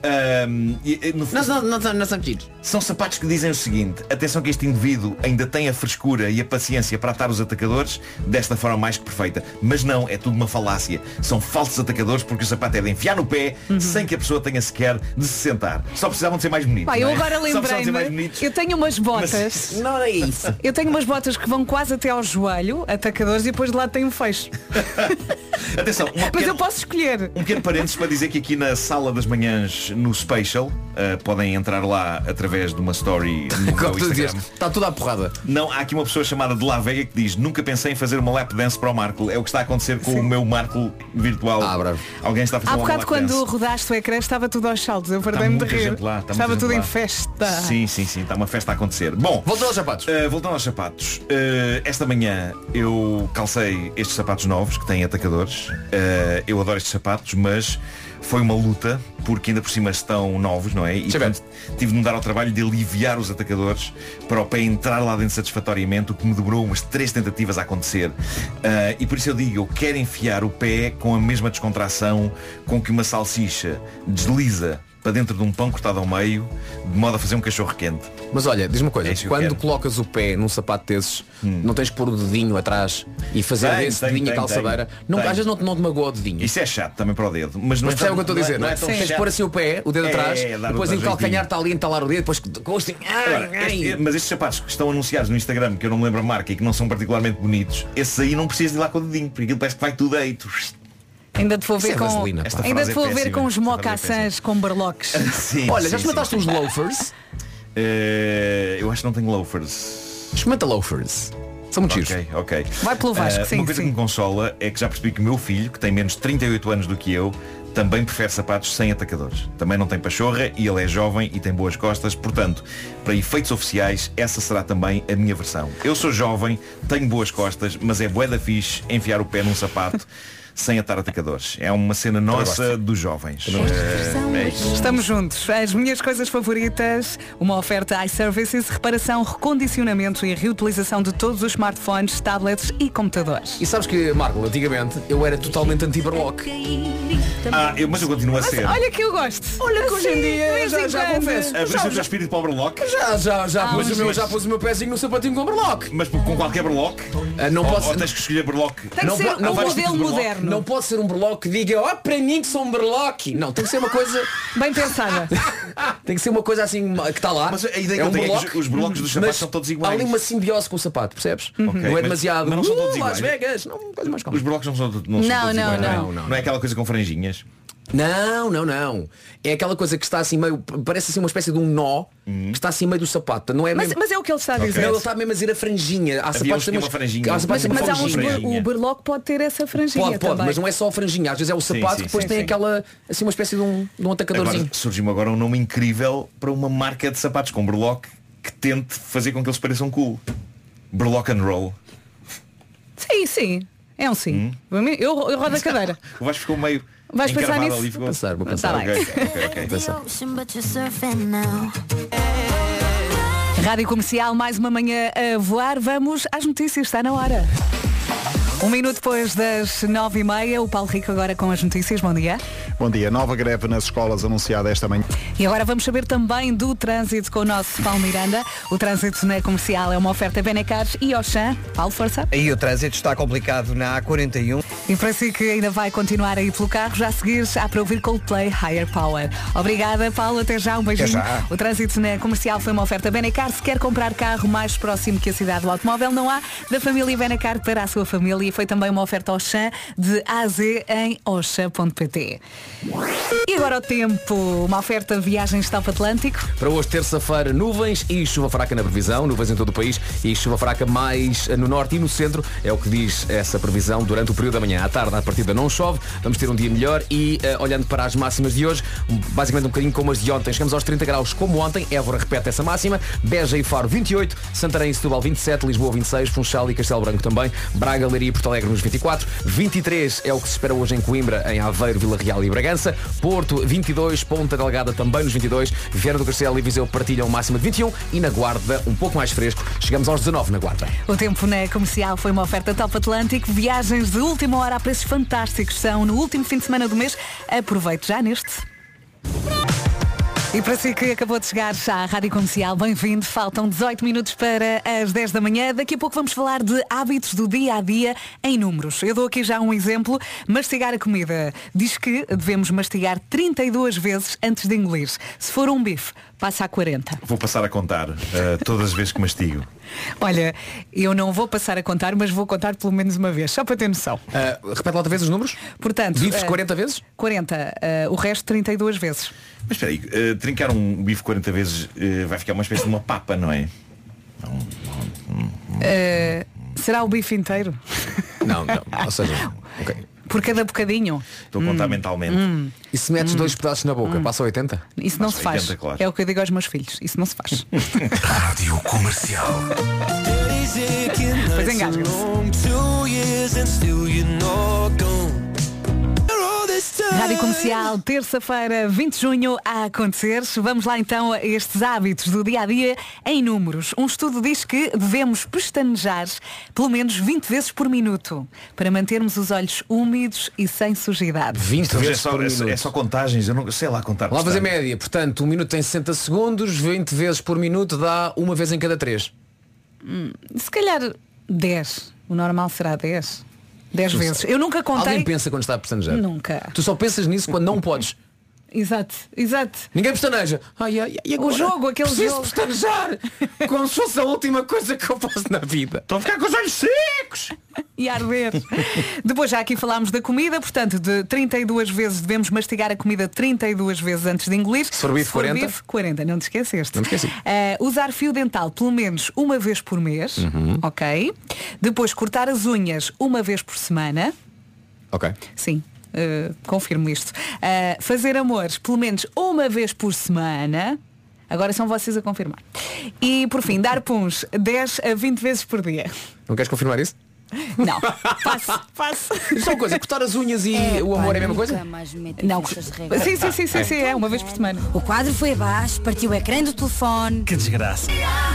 E, e, no Não, não, não, não são tiros. são sapatos que dizem o seguinte, atenção que este indivíduo ainda tem a frescura e a paciência para atar os atacadores desta forma mais que perfeita. Mas não, é tudo uma falácia. São falsos atacadores porque o sapato é de enfiar no pé sem que a pessoa tenha sequer de se sentar. Só precisavam de ser mais bonitos. Pá, eu não é? agora Só precisavam de ser mais lembrei-me, bonitos. eu tenho umas botas. [LAUGHS] Não é isso. Eu tenho umas botas que vão quase até ao joelho, atacadores, e depois de lá tem um fecho. [LAUGHS] Atenção, uma [LAUGHS] Mas eu posso escolher. Um pequeno parênteses para dizer que aqui na sala das manhãs no Special uh, podem entrar lá através de uma story no [LAUGHS] meu Instagram. está tudo à porrada. Não, há aqui uma pessoa chamada de La Vega que diz Nunca pensei em fazer uma lap dance para o Marco É o que está a acontecer com o meu Marco virtual Alguém está a fazer Há bocado quando dance rodaste o ecrã estava tudo aos saltos. Eu perdei-me de rir. lá, estava tudo gente em lá. festa. Sim, sim, sim, está uma festa a acontecer Bom, voltando aos sapatos Voltando aos sapatos Uh, Esta manhã eu calcei estes sapatos novos Que têm atacadores Uh, Eu adoro estes sapatos, mas foi uma luta porque ainda por cima estão novos, não é? E portanto, tive de me dar ao trabalho de aliviar os atacadores para o pé entrar lá dentro satisfatoriamente, o que me demorou umas três tentativas a acontecer. Ah, e por isso eu digo, eu quero enfiar o pé com a mesma descontração com que uma salsicha desliza para dentro de um pão cortado ao meio, de modo a fazer um cachorro quente. Mas olha, diz-me uma coisa, É que quando colocas o pé num sapato desses, não tens que pôr o dedinho atrás e fazer Tenho, desse tenho, dedinho a tenho, calçadeira. Não, às vezes não, te- não te magoa o dedinho. Isso é chato também para o dedo. Mas, não Mas é percebe o que eu estou a dizer, não é? tão Tens de chato. pôr assim o pé, o dedo É, atrás, é, depois o calcanhar está ali a entalar o dedo, depois gostem. Agora, este- mas estes sapatos que estão anunciados no Instagram, que eu não me lembro a marca e que não são particularmente bonitos, esses aí não precisas de ir lá com o dedinho, porque aquilo parece que vai tudo aí. Tu... Ainda te vou ver é com, vaselina, ainda te é vou ver péssima. com os é mocassins com barloques. [LAUGHS] Sim, Olha, sim, já experimentaste uns loafers? [LAUGHS] Eh, eu acho que não tenho loafers. Experimenta loafers. São muito Ok, giros. ok. Vai pelo Vasco, Eh, sim, Uma coisa sim. que me consola é que já percebi que o meu filho, que tem menos de 38 anos do que eu, também prefere sapatos sem atacadores. Também não tem pachorra e ele é jovem e tem boas costas. Portanto, para efeitos oficiais, essa será também a minha versão. Eu sou jovem, tenho boas costas, mas é bué da fixe enfiar o pé num sapato [LAUGHS] sem atar atacadores. É uma cena nossa dos jovens. É. Estamos juntos. As minhas coisas favoritas, uma oferta iServices, reparação, recondicionamento e reutilização de todos os smartphones, tablets e computadores. E sabes que, Marco, antigamente eu era totalmente anti-barlock. Ah, eu- mas eu continuo a Mas ser. olha que eu gosto. Olha que hoje em Assim, dia vez já- já confesso. Abriste o teu espírito para o berlock? Já, já, já, Ah, pus o meu, já pus o meu pezinho no sapatinho com berlock. Mas com qualquer berlock? Ah, não Ou- posso. ou tens que escolher berlock? Tem que Não ser não um modelo moderno. Não pode ser um berlock que diga, ó, para mim que sou um berlock. Não, tem que ser uma coisa. [LAUGHS] Bem pensada. [LAUGHS] Tem que ser uma coisa assim que está lá. Mas a ideia que é eu um tenho é que os- os berlocks dos sapatos mas são todos Há iguais. ali uma simbiose com o sapato, percebes? Ok, Não é mas- demasiado. mas não são todos "Uh, Las iguais." Vegas. Não, coisa mais calma. Os berlocks não são, não são Não, todos não, iguais, não. é? Não, Não é aquela coisa com franjinhas? Não, não, não. É aquela coisa que está assim meio. Parece assim uma espécie de um nó que está assim meio do sapato. Não é Mas, mesmo. mas é o que ele está a Não, dizer. ele está mesmo a dizer a franjinha. Há Havia sapatos uns que tinham uma franjinha. Há Mas, sapatos mas uma há uns o berlock pode ter essa franjinha Pode, pode, também. mas não é só a franjinha. Às vezes é o sapato sim, que depois sim, tem sim. aquela. Assim uma espécie de um, de um atacadorzinho. Surgiu-me agora um nome incrível para uma marca de sapatos com berlock que tente fazer com que eles pareçam cool. Berlock and roll. Sim, sim. É um sim. Mim, Eu, eu rodo a [LAUGHS] cadeira. O Vasco ficou meio Vais pensar nisso? ali. Vou pensar, vou Tá pensar. bem. Ok, ok, ok. Pensar. Rádio Comercial, mais uma manhã a voar. Vamos às notícias, está na hora. Um minuto depois das nove e meia, o Paulo Rico agora com as notícias. Bom dia. Bom dia. Nova greve nas escolas anunciada esta manhã. E agora vamos saber também do trânsito com o nosso Paulo Miranda. O trânsito na comercial é uma oferta Benecar e Oxã. Paulo, força. Aí o trânsito está complicado na A41. E para si que ainda vai continuar a ir pelo carro, já a seguir há para ouvir Coldplay Higher Power. Obrigada, Paulo. Até já. Um beijinho. Já. O trânsito na comercial foi uma oferta Benecar. Se quer comprar carro mais próximo que a cidade do automóvel, não há. Da família Benecar para a sua família. E foi também uma oferta Oxã de A a Z em oxa.pt. E agora o tempo. Uma oferta Viagens Top Atlântico. Para hoje, terça-feira, nuvens e chuva fraca na previsão, nuvens em todo o país e chuva fraca mais no norte e no centro, é o que diz essa previsão durante o período da manhã. À tarde, à partida não chove, vamos ter um dia melhor e, eh, olhando para as máximas de hoje, basicamente um bocadinho como as de ontem, chegamos aos 30 graus como ontem, Évora repete essa máxima, Beja e Faro 28, Santarém e Setúbal 27, Lisboa 26, Funchal e Castelo Branco também, Braga, Leiria e Porto Alegre nos 24, 23 é o que se espera hoje em Coimbra, em Aveiro, Vila Real e Bragança, Porto 22, Ponta Delgada também nos 22, Viana do Castelo e Viseu partilham máxima de 21 e na Guarda um pouco mais fresco, chegamos aos 19 na Guarda. O tempo na comercial foi uma oferta Top Atlântico. Viagens de última hora a preços fantásticos. São no último fim de semana do mês. Aproveite já neste. E para si que acabou de chegar já à Rádio Comercial, bem-vindo. Faltam 18 minutos para as 10 da manhã. Daqui a pouco vamos falar de hábitos do dia a dia em números. Eu dou aqui já um exemplo. Mastigar a comida. Diz que devemos mastigar 32 vezes antes de engolir. Se for um bife, passa a 40. Vou passar a contar eh, todas as vezes que mastigo. Olha, eu não vou passar a contar, mas vou contar pelo menos uma vez, só para ter noção. Uh, repete lá outra vez os números. Portanto, Bifes eh, 40 vezes? 40. eh, o resto 32 vezes. Mas espera aí, eh, trincar um bife 40 vezes eh, vai ficar uma espécie de uma papa, não é? Eh, será o bife inteiro? [LAUGHS] Não, não. Ou seja, ok. Por cada bocadinho? Estou a contar mentalmente. Hum. E se metes dois pedaços na boca, passa a 80? Isso não Passa se faz. 80, claro. É o que eu digo aos meus filhos. Isso não se faz. [LAUGHS] Rádio Comercial. Pois engasga-se. Rádio Comercial, terça-feira, 20 de junho, a acontecer. Vamos lá então a estes hábitos do dia a dia em números. Um estudo diz que devemos pestanejar pelo menos 20 vezes por minuto para mantermos os olhos úmidos e sem sujidade. 20 Então, é, vezes só, por é, só, minuto. é só contagens, eu não sei lá contar. Vamos lá fazer portanto. média. Portanto, um minuto tem 60 segundos, 20 vezes por minuto dá uma vez em cada três. Hum, se calhar 10. O normal será 10. 10 Tu vezes. Eu nunca contei. Alguém pensa quando está a pestanejar? Nunca. Tu só pensas nisso quando não podes. Exato, exato. Ninguém pestaneja. Ai, ai, e agora? O jogo, aquele Preciso jogo. pestanejar. Como se fosse a última coisa que eu faço na vida. Estão a ficar com os olhos secos. [LAUGHS] e arder. Depois já aqui falámos da comida, portanto, de 32 vezes devemos mastigar a comida 32 vezes antes de engolir. Se for bife, 40. bife, 40, não te esqueceste. Não me esqueci. Eh, usar fio dental pelo menos uma vez por mês, Uhum. ok? Depois cortar as unhas uma vez por semana. Ok. Sim. Eh, confirmo isto. Eh, fazer amores pelo menos uma vez por semana. Agora são vocês a confirmar. E por fim, dar puns 10 a 20 vezes por dia. Não queres confirmar isso? Não, passo, passo. Só uma coisa, cortar as unhas e o amor é a mesma coisa? Não, sim, sim, sim, sim, sim, é uma vez por semana. O quadro foi abaixo, partiu o ecrã do telefone. Que desgraça.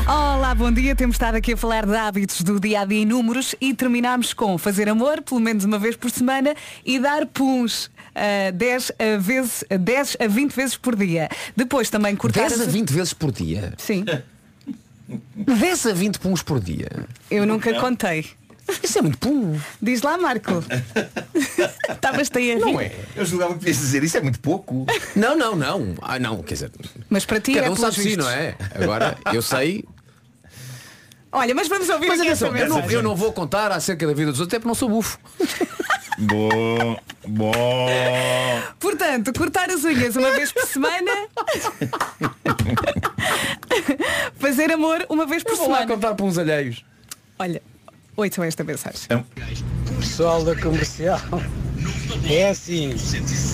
Olá, bom dia. Temos estado aqui a falar de hábitos do dia a dia em números e terminamos com fazer amor pelo menos uma vez por semana e dar puns uh, 10, a vezes, 10 a 20 vezes por dia. Depois também cortar 10 a as- 20 vezes por dia? Sim. 10 a 20 puns por dia? Eu nunca contei. Isso é muito pum. Diz lá, Marco. [LAUGHS] Estavas aí a rir. Não é? Eu julgava que podias dizer isso é muito pouco. Não, não, não. Ah, não, quer dizer. Mas para ti Cada é um sabe si, não é? Agora, eu sei. Olha, mas vamos ouvir Mas aqui atenção, eu não, eu não vou contar acerca da vida dos outros, até porque não sou bufo. Bom, bom. Portanto, cortar as unhas uma vez por semana. [LAUGHS] Fazer amor uma vez por Eu vou lá semana. contar para uns alheios. Olha, ouçam esta mensagem. Pessoal da comercial, é assim,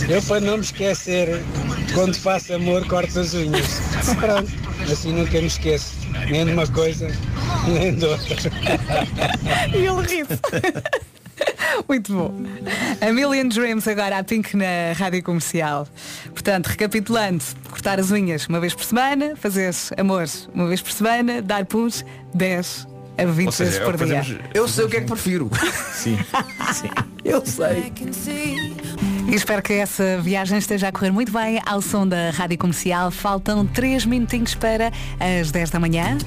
eu para não me esquecer, quando faço amor corto as unhas. Pronto, assim nunca me esqueço, nem de uma coisa, nem de outra. E ele ri-se. Muito bom. A Million Dreams agora a Pink na rádio comercial. Portanto, recapitulando, cortar as unhas uma vez por semana, fazer amor uma vez por semana, dar puns 10 a 20 Ou seja, vezes é por dia. fazemos- Eu sei o que é que prefiro. [LAUGHS] Sim. Eu sei. E espero que essa viagem esteja a correr muito bem ao som da rádio comercial. Faltam 3 minutinhos para as 10 da manhã.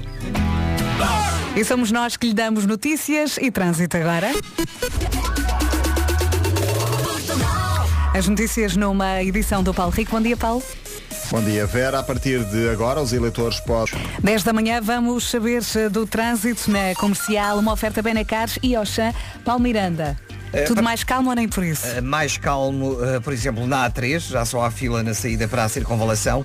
E somos nós que lhe damos notícias e trânsito agora. As notícias numa edição do Paulo Rico. Bom dia, Paulo. Bom dia, Vera. A partir de agora, os eleitores podem. 10 da manhã vamos saber do trânsito na comercial, uma oferta Benacar e Oxã, Paulo Miranda. Eh, Tudo pa- mais calmo ou nem por isso? Uh, mais calmo, uh, por exemplo, na A3, já só há fila na saída para a circunvalação.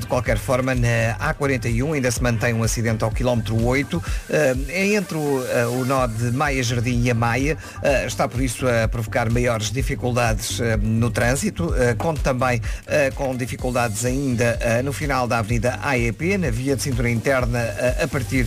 De qualquer forma, na A41 ainda se mantém um acidente ao quilómetro 8. Uh, é entre o, nó de Maia Jardim e a Maia. Está por isso a provocar maiores dificuldades no trânsito. Uh, conto também com dificuldades ainda no final da Avenida AEP, na via de cintura interna, a partir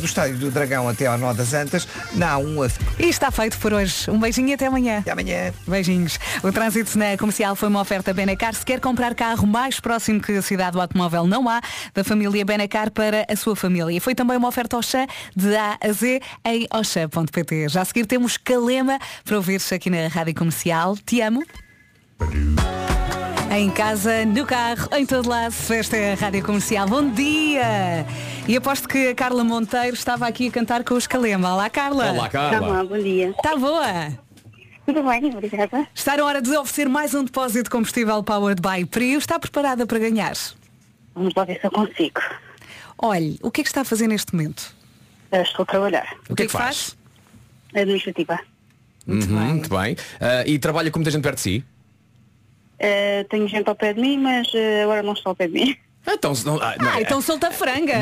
do Estádio do Dragão até ao nó das Antas. Na A1 a E está feito por hoje. Um beijinho e até amanhã. Até amanhã. Beijinhos. O trânsito na comercial foi uma oferta Benacar. Se quer comprar carro mais próximo que a cidade do automóvel, não há, da família Benacar para a sua família. E foi também uma oferta Oxã de A a Z em oxã.pt. Já a seguir temos Calema para ouvir-se aqui na Rádio Comercial. Te amo. Em casa, no carro, em todo lado, esta é a Rádio Comercial. Bom dia! E aposto que a Carla Monteiro estava aqui a cantar com os Calema. Olá, Carla! Olá, Carla. Olá, bom dia. Está boa? Tudo bem, obrigada. Está na hora de oferecer mais um depósito de combustível Powered by Prio. Está preparada para ganhar? Vamos lá ver se eu consigo. Olhe, o que é que está a fazer neste momento? Eu estou a trabalhar. O que é que faz? Administrativa. Muito bem. Muito bem. Ah, e trabalha com muita gente perto de si? Eh, tenho gente ao pé de mim, mas eh, agora não estou ao pé de mim. [LAUGHS] Então, não, ah, não, Ah, então solta a franga!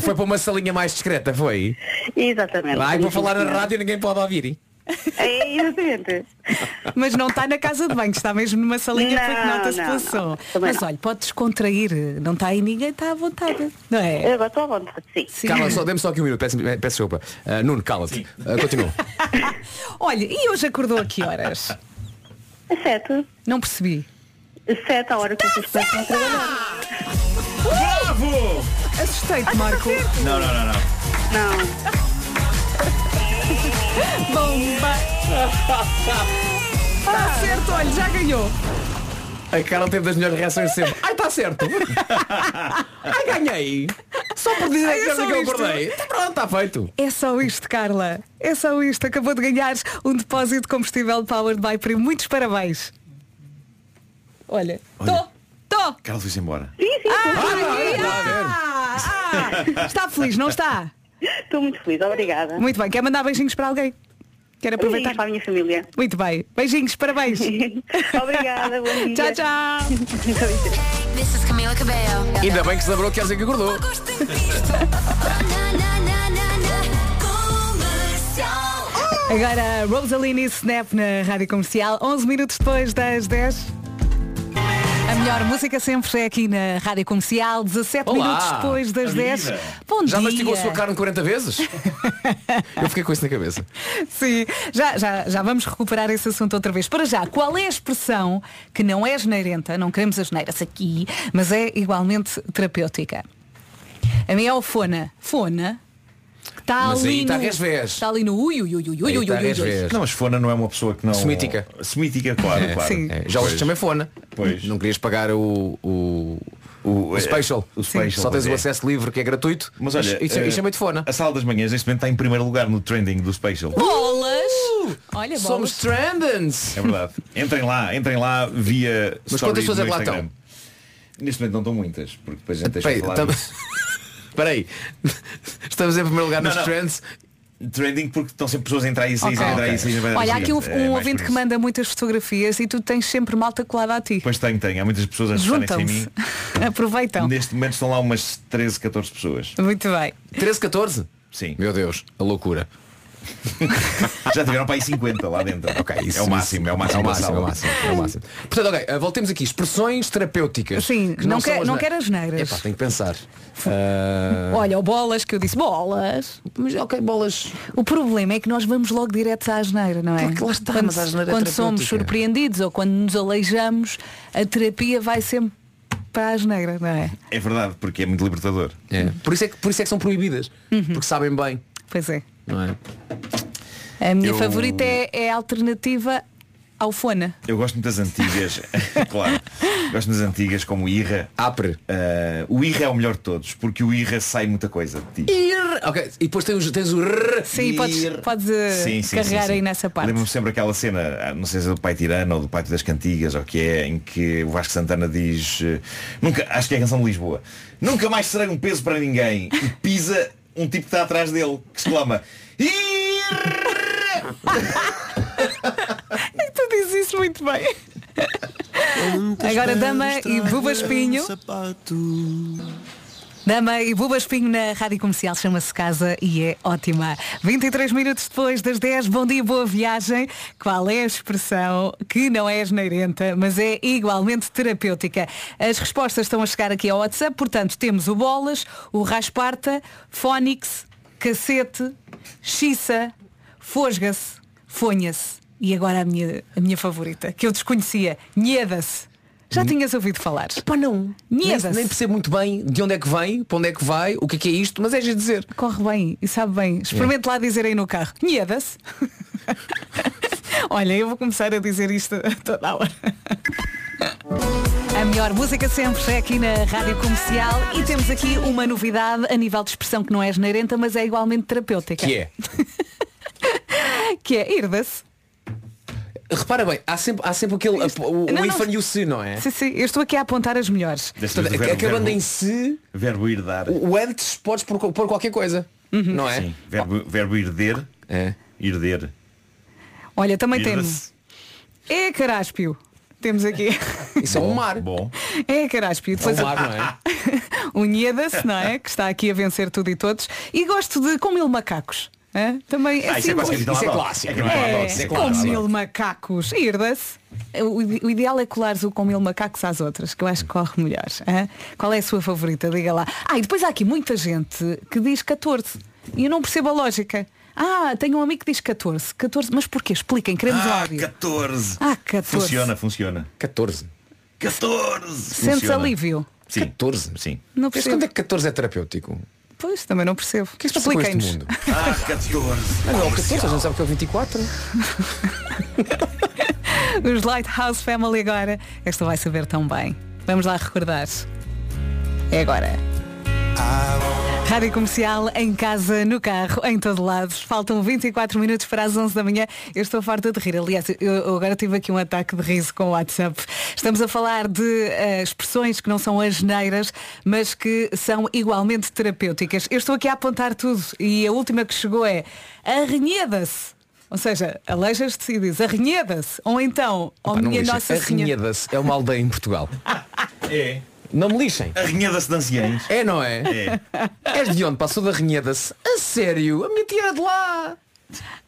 Foi para uma salinha mais discreta, foi? Exatamente. Vai, vou falar na rádio e ninguém pode ouvir. É, exatamente. Mas não está na casa de banho, está mesmo numa salinha Não, porque nota-se não, pelo som. Mas não. olha, pode descontrair, não está aí ninguém, está à vontade. Não é? Eu agora estou à vontade, sim. Calma, só, dê-me só aqui um minuto, peço, peço desculpa. Ah, Nuno, cala-te. Ah, continua. [LAUGHS] Olha, e hoje acordou a que horas? É sete. Não percebi. Sete a hora que vocês começam a trabalhar. Bravo! Assustei-te, Marco. Não, não, não, não. Não. Bomba! Está [LAUGHS] certo, olha, já ganhou. A Carla teve das melhores reações de sempre. Ai, está certo. [LAUGHS] Ai, ganhei. Só por dizer Ai, é que eu acordei. Então pronto, está feito. É só isto, Carla. É só isto. Acabou de ganhar um depósito de combustível Powered by Prio. Muitos parabéns. Olha, tô, tô. Carla foi-se embora. Sim, sim, Ah, ah, ah, está feliz, não está? Estou muito feliz, obrigada. Muito bem. Quer mandar beijinhos para alguém? Quer aproveitar? Beijinhos para a minha família. Muito bem. Beijinhos, parabéns. [LAUGHS] Obrigada, bom [LAUGHS] dia. Tchau, tchau. [LAUGHS] This is Camila Cabello. Ainda bem que se lembrou que quer dizer que acordou. Agora Rosaline e Snap na Rádio Comercial, 11 minutos depois das 10. A melhor música sempre é aqui na Rádio Comercial, 17 Olá. minutos depois das 10. Bom Já dia. mastigou a sua carne 40 vezes? [LAUGHS] Eu fiquei com isso na cabeça. Sim, já, já, já vamos recuperar esse assunto outra vez. Para já, qual é a expressão que não é geneirenta, não queremos as geneiras aqui, mas é igualmente terapêutica? A minha é o fona. Fona. Está Mas ali aí está no, resvés. Está ali no ui, ui, ui, ui, ui, Aí ui, ui, ui. Não, mas Fona não é uma pessoa que não. Semítica. Semítica, claro, É, claro. sim. É, já hoje chamei fona. Pois. Não querias pagar o, o, o, special. o special, Só tens o é. acesso livre que é gratuito. Mas olha, e, e eh, chamei-te fona. A sala das manhãs neste momento está em primeiro lugar no trending do Special. Bolas! Olha, bolas. Somos trendens. É verdade. Entrem lá, entrem lá via Mas quantas pessoas é que lá Instagram. Neste momento não estão muitas, porque depois a gente deixa Peraí, de falar. tam- disso. [LAUGHS] Espera aí. [LAUGHS] Estamos em primeiro lugar Não, nos não. trends. Trending porque estão sempre pessoas a entrar e sair, Ok. a entrar e sair. Olha, há aqui um, É um mais ouvinte que manda muitas fotografias e tu tens sempre malta colada a ti. Pois tem, tem. Há muitas pessoas a sem Juntam-se. mim. [LAUGHS] Aproveitam. Neste momento estão lá umas 13, 14 pessoas. Muito bem. 13, 14? Sim. Meu Deus, a loucura. [LAUGHS] Já tiveram para aí 50 lá dentro. Ok, isso, é o máximo, é o máximo. É o máximo, é o máximo, é o máximo. Portanto, ok, eh, voltemos aqui. Expressões terapêuticas. Sim, que não são quer- as não ne- quer as neiras. Epá, tenho que pensar. Ah, Olha, o bolas, que eu disse bolas. Mas ok, bolas. O problema é que nós vamos logo direto à asneira, não é? Porque lá está, quando mas é quando somos surpreendidos ou quando nos aleijamos, a terapia vai sempre para a asneira, não é? É verdade, porque é muito libertador. É. Por, isso é que, por isso é que são proibidas. Porque sabem bem. Pois é. Não é? A minha Eu- favorita é, é a alternativa ao fona. Eu gosto muito das antigas, [LAUGHS] claro. Gosto das antigas como o Irra. Apre. Eh, o Irra é o melhor de todos, porque o Irra sai muita coisa de ti. Ir. Ok, e depois tens, tens o rrr. Sim, podes, Ir. podes eh, Sim, sim, carregar sim, sim. aí nessa parte. Lembro-me sempre aquela cena, ah, não sei se é do Pai Tirano ou do Pátio das Cantigas, ou que é, em que o Vasco Santana diz, eh, nunca, acho que é a canção de Lisboa, nunca mais serei um peso para ninguém. E pisa um tipo que está atrás dele, que exclama! E tu dizes isso muito bem. Agora Dama e Buba Espinho. Dama e Buba Espinho na Rádio Comercial chama-se Casa e é ótima. 23 minutos depois das 10, bom dia, boa viagem. Qual é a expressão que não é asneirenta, mas é igualmente terapêutica? As respostas estão a chegar aqui ao WhatsApp, portanto temos o Bolas, o Rasparta, Fónix, Cacete, Xiça, Fosga-se, Fonha-se. E agora a minha, a minha favorita, que eu desconhecia, Nheda-se. Já tinhas ouvido falar? Pá, não. Nem, Nheda-se. nem percebo muito bem de onde é que vem, para onde é que vai, o que é que é isto, mas é de dizer. Corre bem e sabe bem. Experimente lá dizer aí no carro. Nheda-se. [LAUGHS] Olha, eu vou começar a dizer isto a toda a hora. A melhor música sempre é aqui na Rádio Comercial e temos aqui uma novidade a nível de expressão que não é generenta, mas é igualmente terapêutica. Que é? [LAUGHS] que é irda-se. Repara bem, há sempre, há sempre aquele o, Não, o não. ifan e o se, não é? Sim, sim, eu estou aqui a apontar as melhores. O Portanto, verbo- acabando verbo- em se, Verbo herdar. o antes podes pôr, pôr qualquer coisa. Não é? Sim. Verbo, verbo herder. É. Herder. Olha, também temos. É caráspio. Temos aqui. [LAUGHS] Isso é um mar. Bom. É caráspio. É um mar, não é? [LAUGHS] o Nheda-se, não é? Que está aqui a vencer tudo e todos. E gosto de com mil macacos. Hã? Também é Ah, isso é quase capitão Isso é clássico, é? É com mil macacos. Irda-se. O, o ideal é colares o com mil macacos às outras, que eu acho que corre melhor. hã? Qual é a sua favorita? Diga lá. Ah, e depois há aqui muita gente que diz 14. E eu não percebo a lógica. Ah, tenho um amigo que diz 14. 14, mas porquê? Expliquem, queremos Ah, áudio. 14. Ah, 14. Funciona, funciona. 14. 14. Sentes Funciona. alívio? Sim. 14. Sim. Não Mas percebo. quando é que 14 é terapêutico? Pois, também não percebo. O que é que se passa com este mundo? Ah, 14. Ah, não, 14, a gente sabe que é o 24. [LAUGHS] Os Lighthouse Family agora. Esta vai saber tão bem. Vamos lá recordar. É agora. Rádio Comercial, em casa, no carro, em todo lado. Faltam 24 minutos para as 11 da manhã. Eu estou farta de rir. Aliás, eu agora tive aqui um ataque de riso com o WhatsApp. Estamos a falar de eh, expressões que não são asneiras, mas que são igualmente terapêuticas. Eu estou aqui a apontar tudo e a última que chegou é arrenheda-se. Ou seja, aleijas-te e diz arrenheda-se. Ou então, ó não minha. Nossa Senhora. Arrenheda-se é uma aldeia em Portugal. É. Não me lixem. Arrenheda-se de anciães. É, não é? É. És de onde? Passou da Arrenheda-se? A sério? A minha tia era de lá.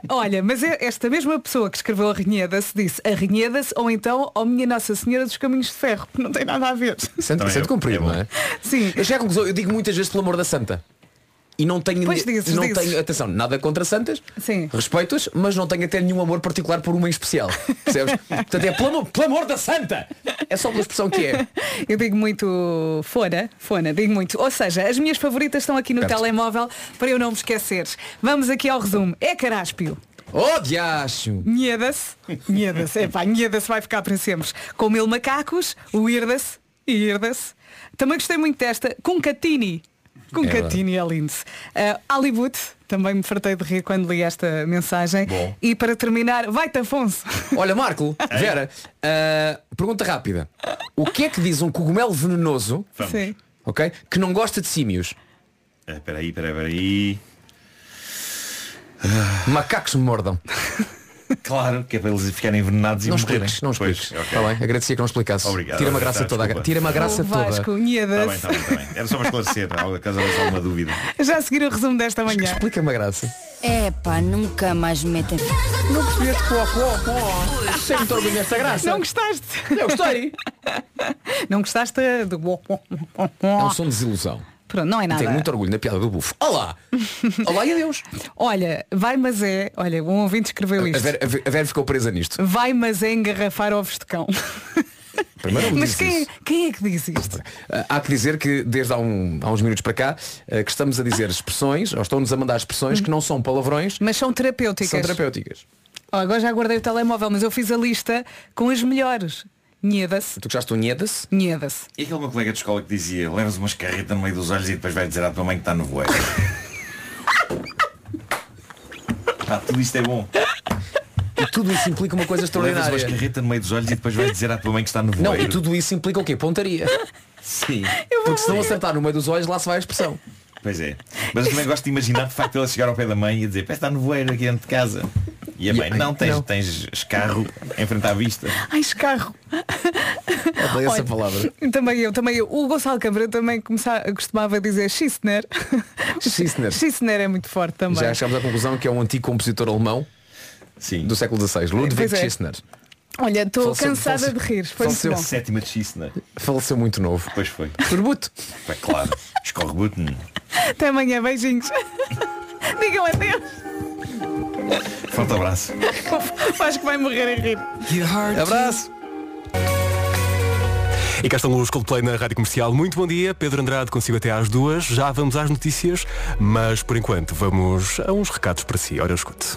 Olha, mas é esta mesma pessoa que escreveu Arrenheda-se disse Arrenheda-se ou então ó minha Nossa Senhora dos Caminhos de Ferro. [LAUGHS] Não tem nada a ver. Santo, Também santo é- cumprido, é não é? Sim. Eu à conclusão, eu digo muitas vezes pelo amor da Santa. E não tenho, Pois dizes, não tenho, atenção, nada contra santas, Sim. respeito-as, mas não tenho até nenhum amor particular por uma em especial. Percebes? [LAUGHS] Portanto, é pelo amor, pelo amor da Santa! É só pela expressão que é. [LAUGHS] Eu digo muito fora, fona, digo muito. Ou seja, as minhas favoritas estão aqui no Certo. telemóvel para eu não me esquecer. Vamos aqui ao resumo. É caráspio. Oh, diacho! Nheda-se. Nheda-se. Epá, Nheda-se vai ficar para sempre. Com mil macacos, o irda-se e irda-se. Também gostei muito desta. Com catini. Com É catini é lindo. Uh, Hollywood. Também me fartei de rir quando li esta mensagem. Bom. E para terminar, vai-te Afonso. [LAUGHS] Olha, Marco, Vera, ah, pergunta rápida. O que é que diz um cogumelo venenoso, ok, que não gosta de símios? Ah, Espera aí, espera aí, espera aí. Macacos me mordam. [LAUGHS] Claro, que é para eles ficarem envenenados e Não morrerem. expliques, não Pois, expliques. ok. Está bem, agradecia que não explicasse. Obrigado. Tira-me a graça Tá, toda. desculpa. Tira-me a graça O Vasco, toda. Está bem, Nheda-se. está bem, está bem. Era só para esclarecer, [LAUGHS] algo- caso houvesse alguma dúvida. Já a seguir o resumo desta manhã. Explica-me a graça. É pá, nunca mais me metem. Não percebi de pó, pó, pó. Sem muito orgulho nesta graça. Não gostaste? Eu gostei. [LAUGHS] Não gostaste do. É um som de desilusão. Pronto, não é nada. Tenho muito orgulho na piada do bufo. Olá! [LAUGHS] Olá e adeus! Olha, vai mas é. Olha, um ouvinte escreveu isto. A Vera- a Vera ficou presa nisto. Vai mas é engarrafar ovos de cão. [LAUGHS] Mas quem, isso. quem é que diz isto? Ah, Há que dizer que desde há, um- há uns minutos para cá ah, que estamos a dizer expressões, ou estão-nos a mandar expressões que não são palavrões, Mas são terapêuticas. são terapêuticas. Oh, agora já guardei o telemóvel, mas eu fiz a lista com as melhores. Nheda-se. Tu gostaste do Nheda-se? Nheda-se. E aquele meu colega de escola que dizia levas uma escarreta no meio dos olhos e depois vai dizer à tua mãe que está no voeiro. [LAUGHS] Pá, tudo isto é bom. E tudo isso implica uma coisa Levas uma extraordinária. escarreta no meio dos olhos e depois vais dizer à tua mãe que está no Não, voeiro. e tudo isso implica o quê? Pontaria. Sim. Porque se não acertar no meio dos olhos, lá se vai a expressão. Pois é. Mas eu também gosto de imaginar de facto ela chegar ao pé da mãe e dizer, pá, está no voeiro aqui dentro de casa. E a mãe, não, tens, Não. tens escarro em frente à vista. Ai, escarro. Odeio essa palavra. Também eu, também eu. O Gonçalo Câmara também começava, costumava dizer Schissner. Schissner. Schissner é muito forte também. Já chegámos à conclusão que é um antigo compositor alemão Sim. do século XVI, Ludwig é. Schissner. Olha, estou Faleceu- cansada faleceu- de rir. Foi faleceu- não. Sétima de Schissner. Faleceu muito novo. Pois foi. Turbuto. É claro. Escorre-button. Até amanhã, beijinhos. [LAUGHS] Digam adeus. Forte abraço. [LAUGHS] Acho que vai morrer a rir. Abraço. E cá estão os Coldplay na Rádio Comercial. Muito bom dia, Pedro Andrade consigo até às duas. Já vamos às notícias, mas por enquanto vamos a uns recados para si. Ora, eu escute.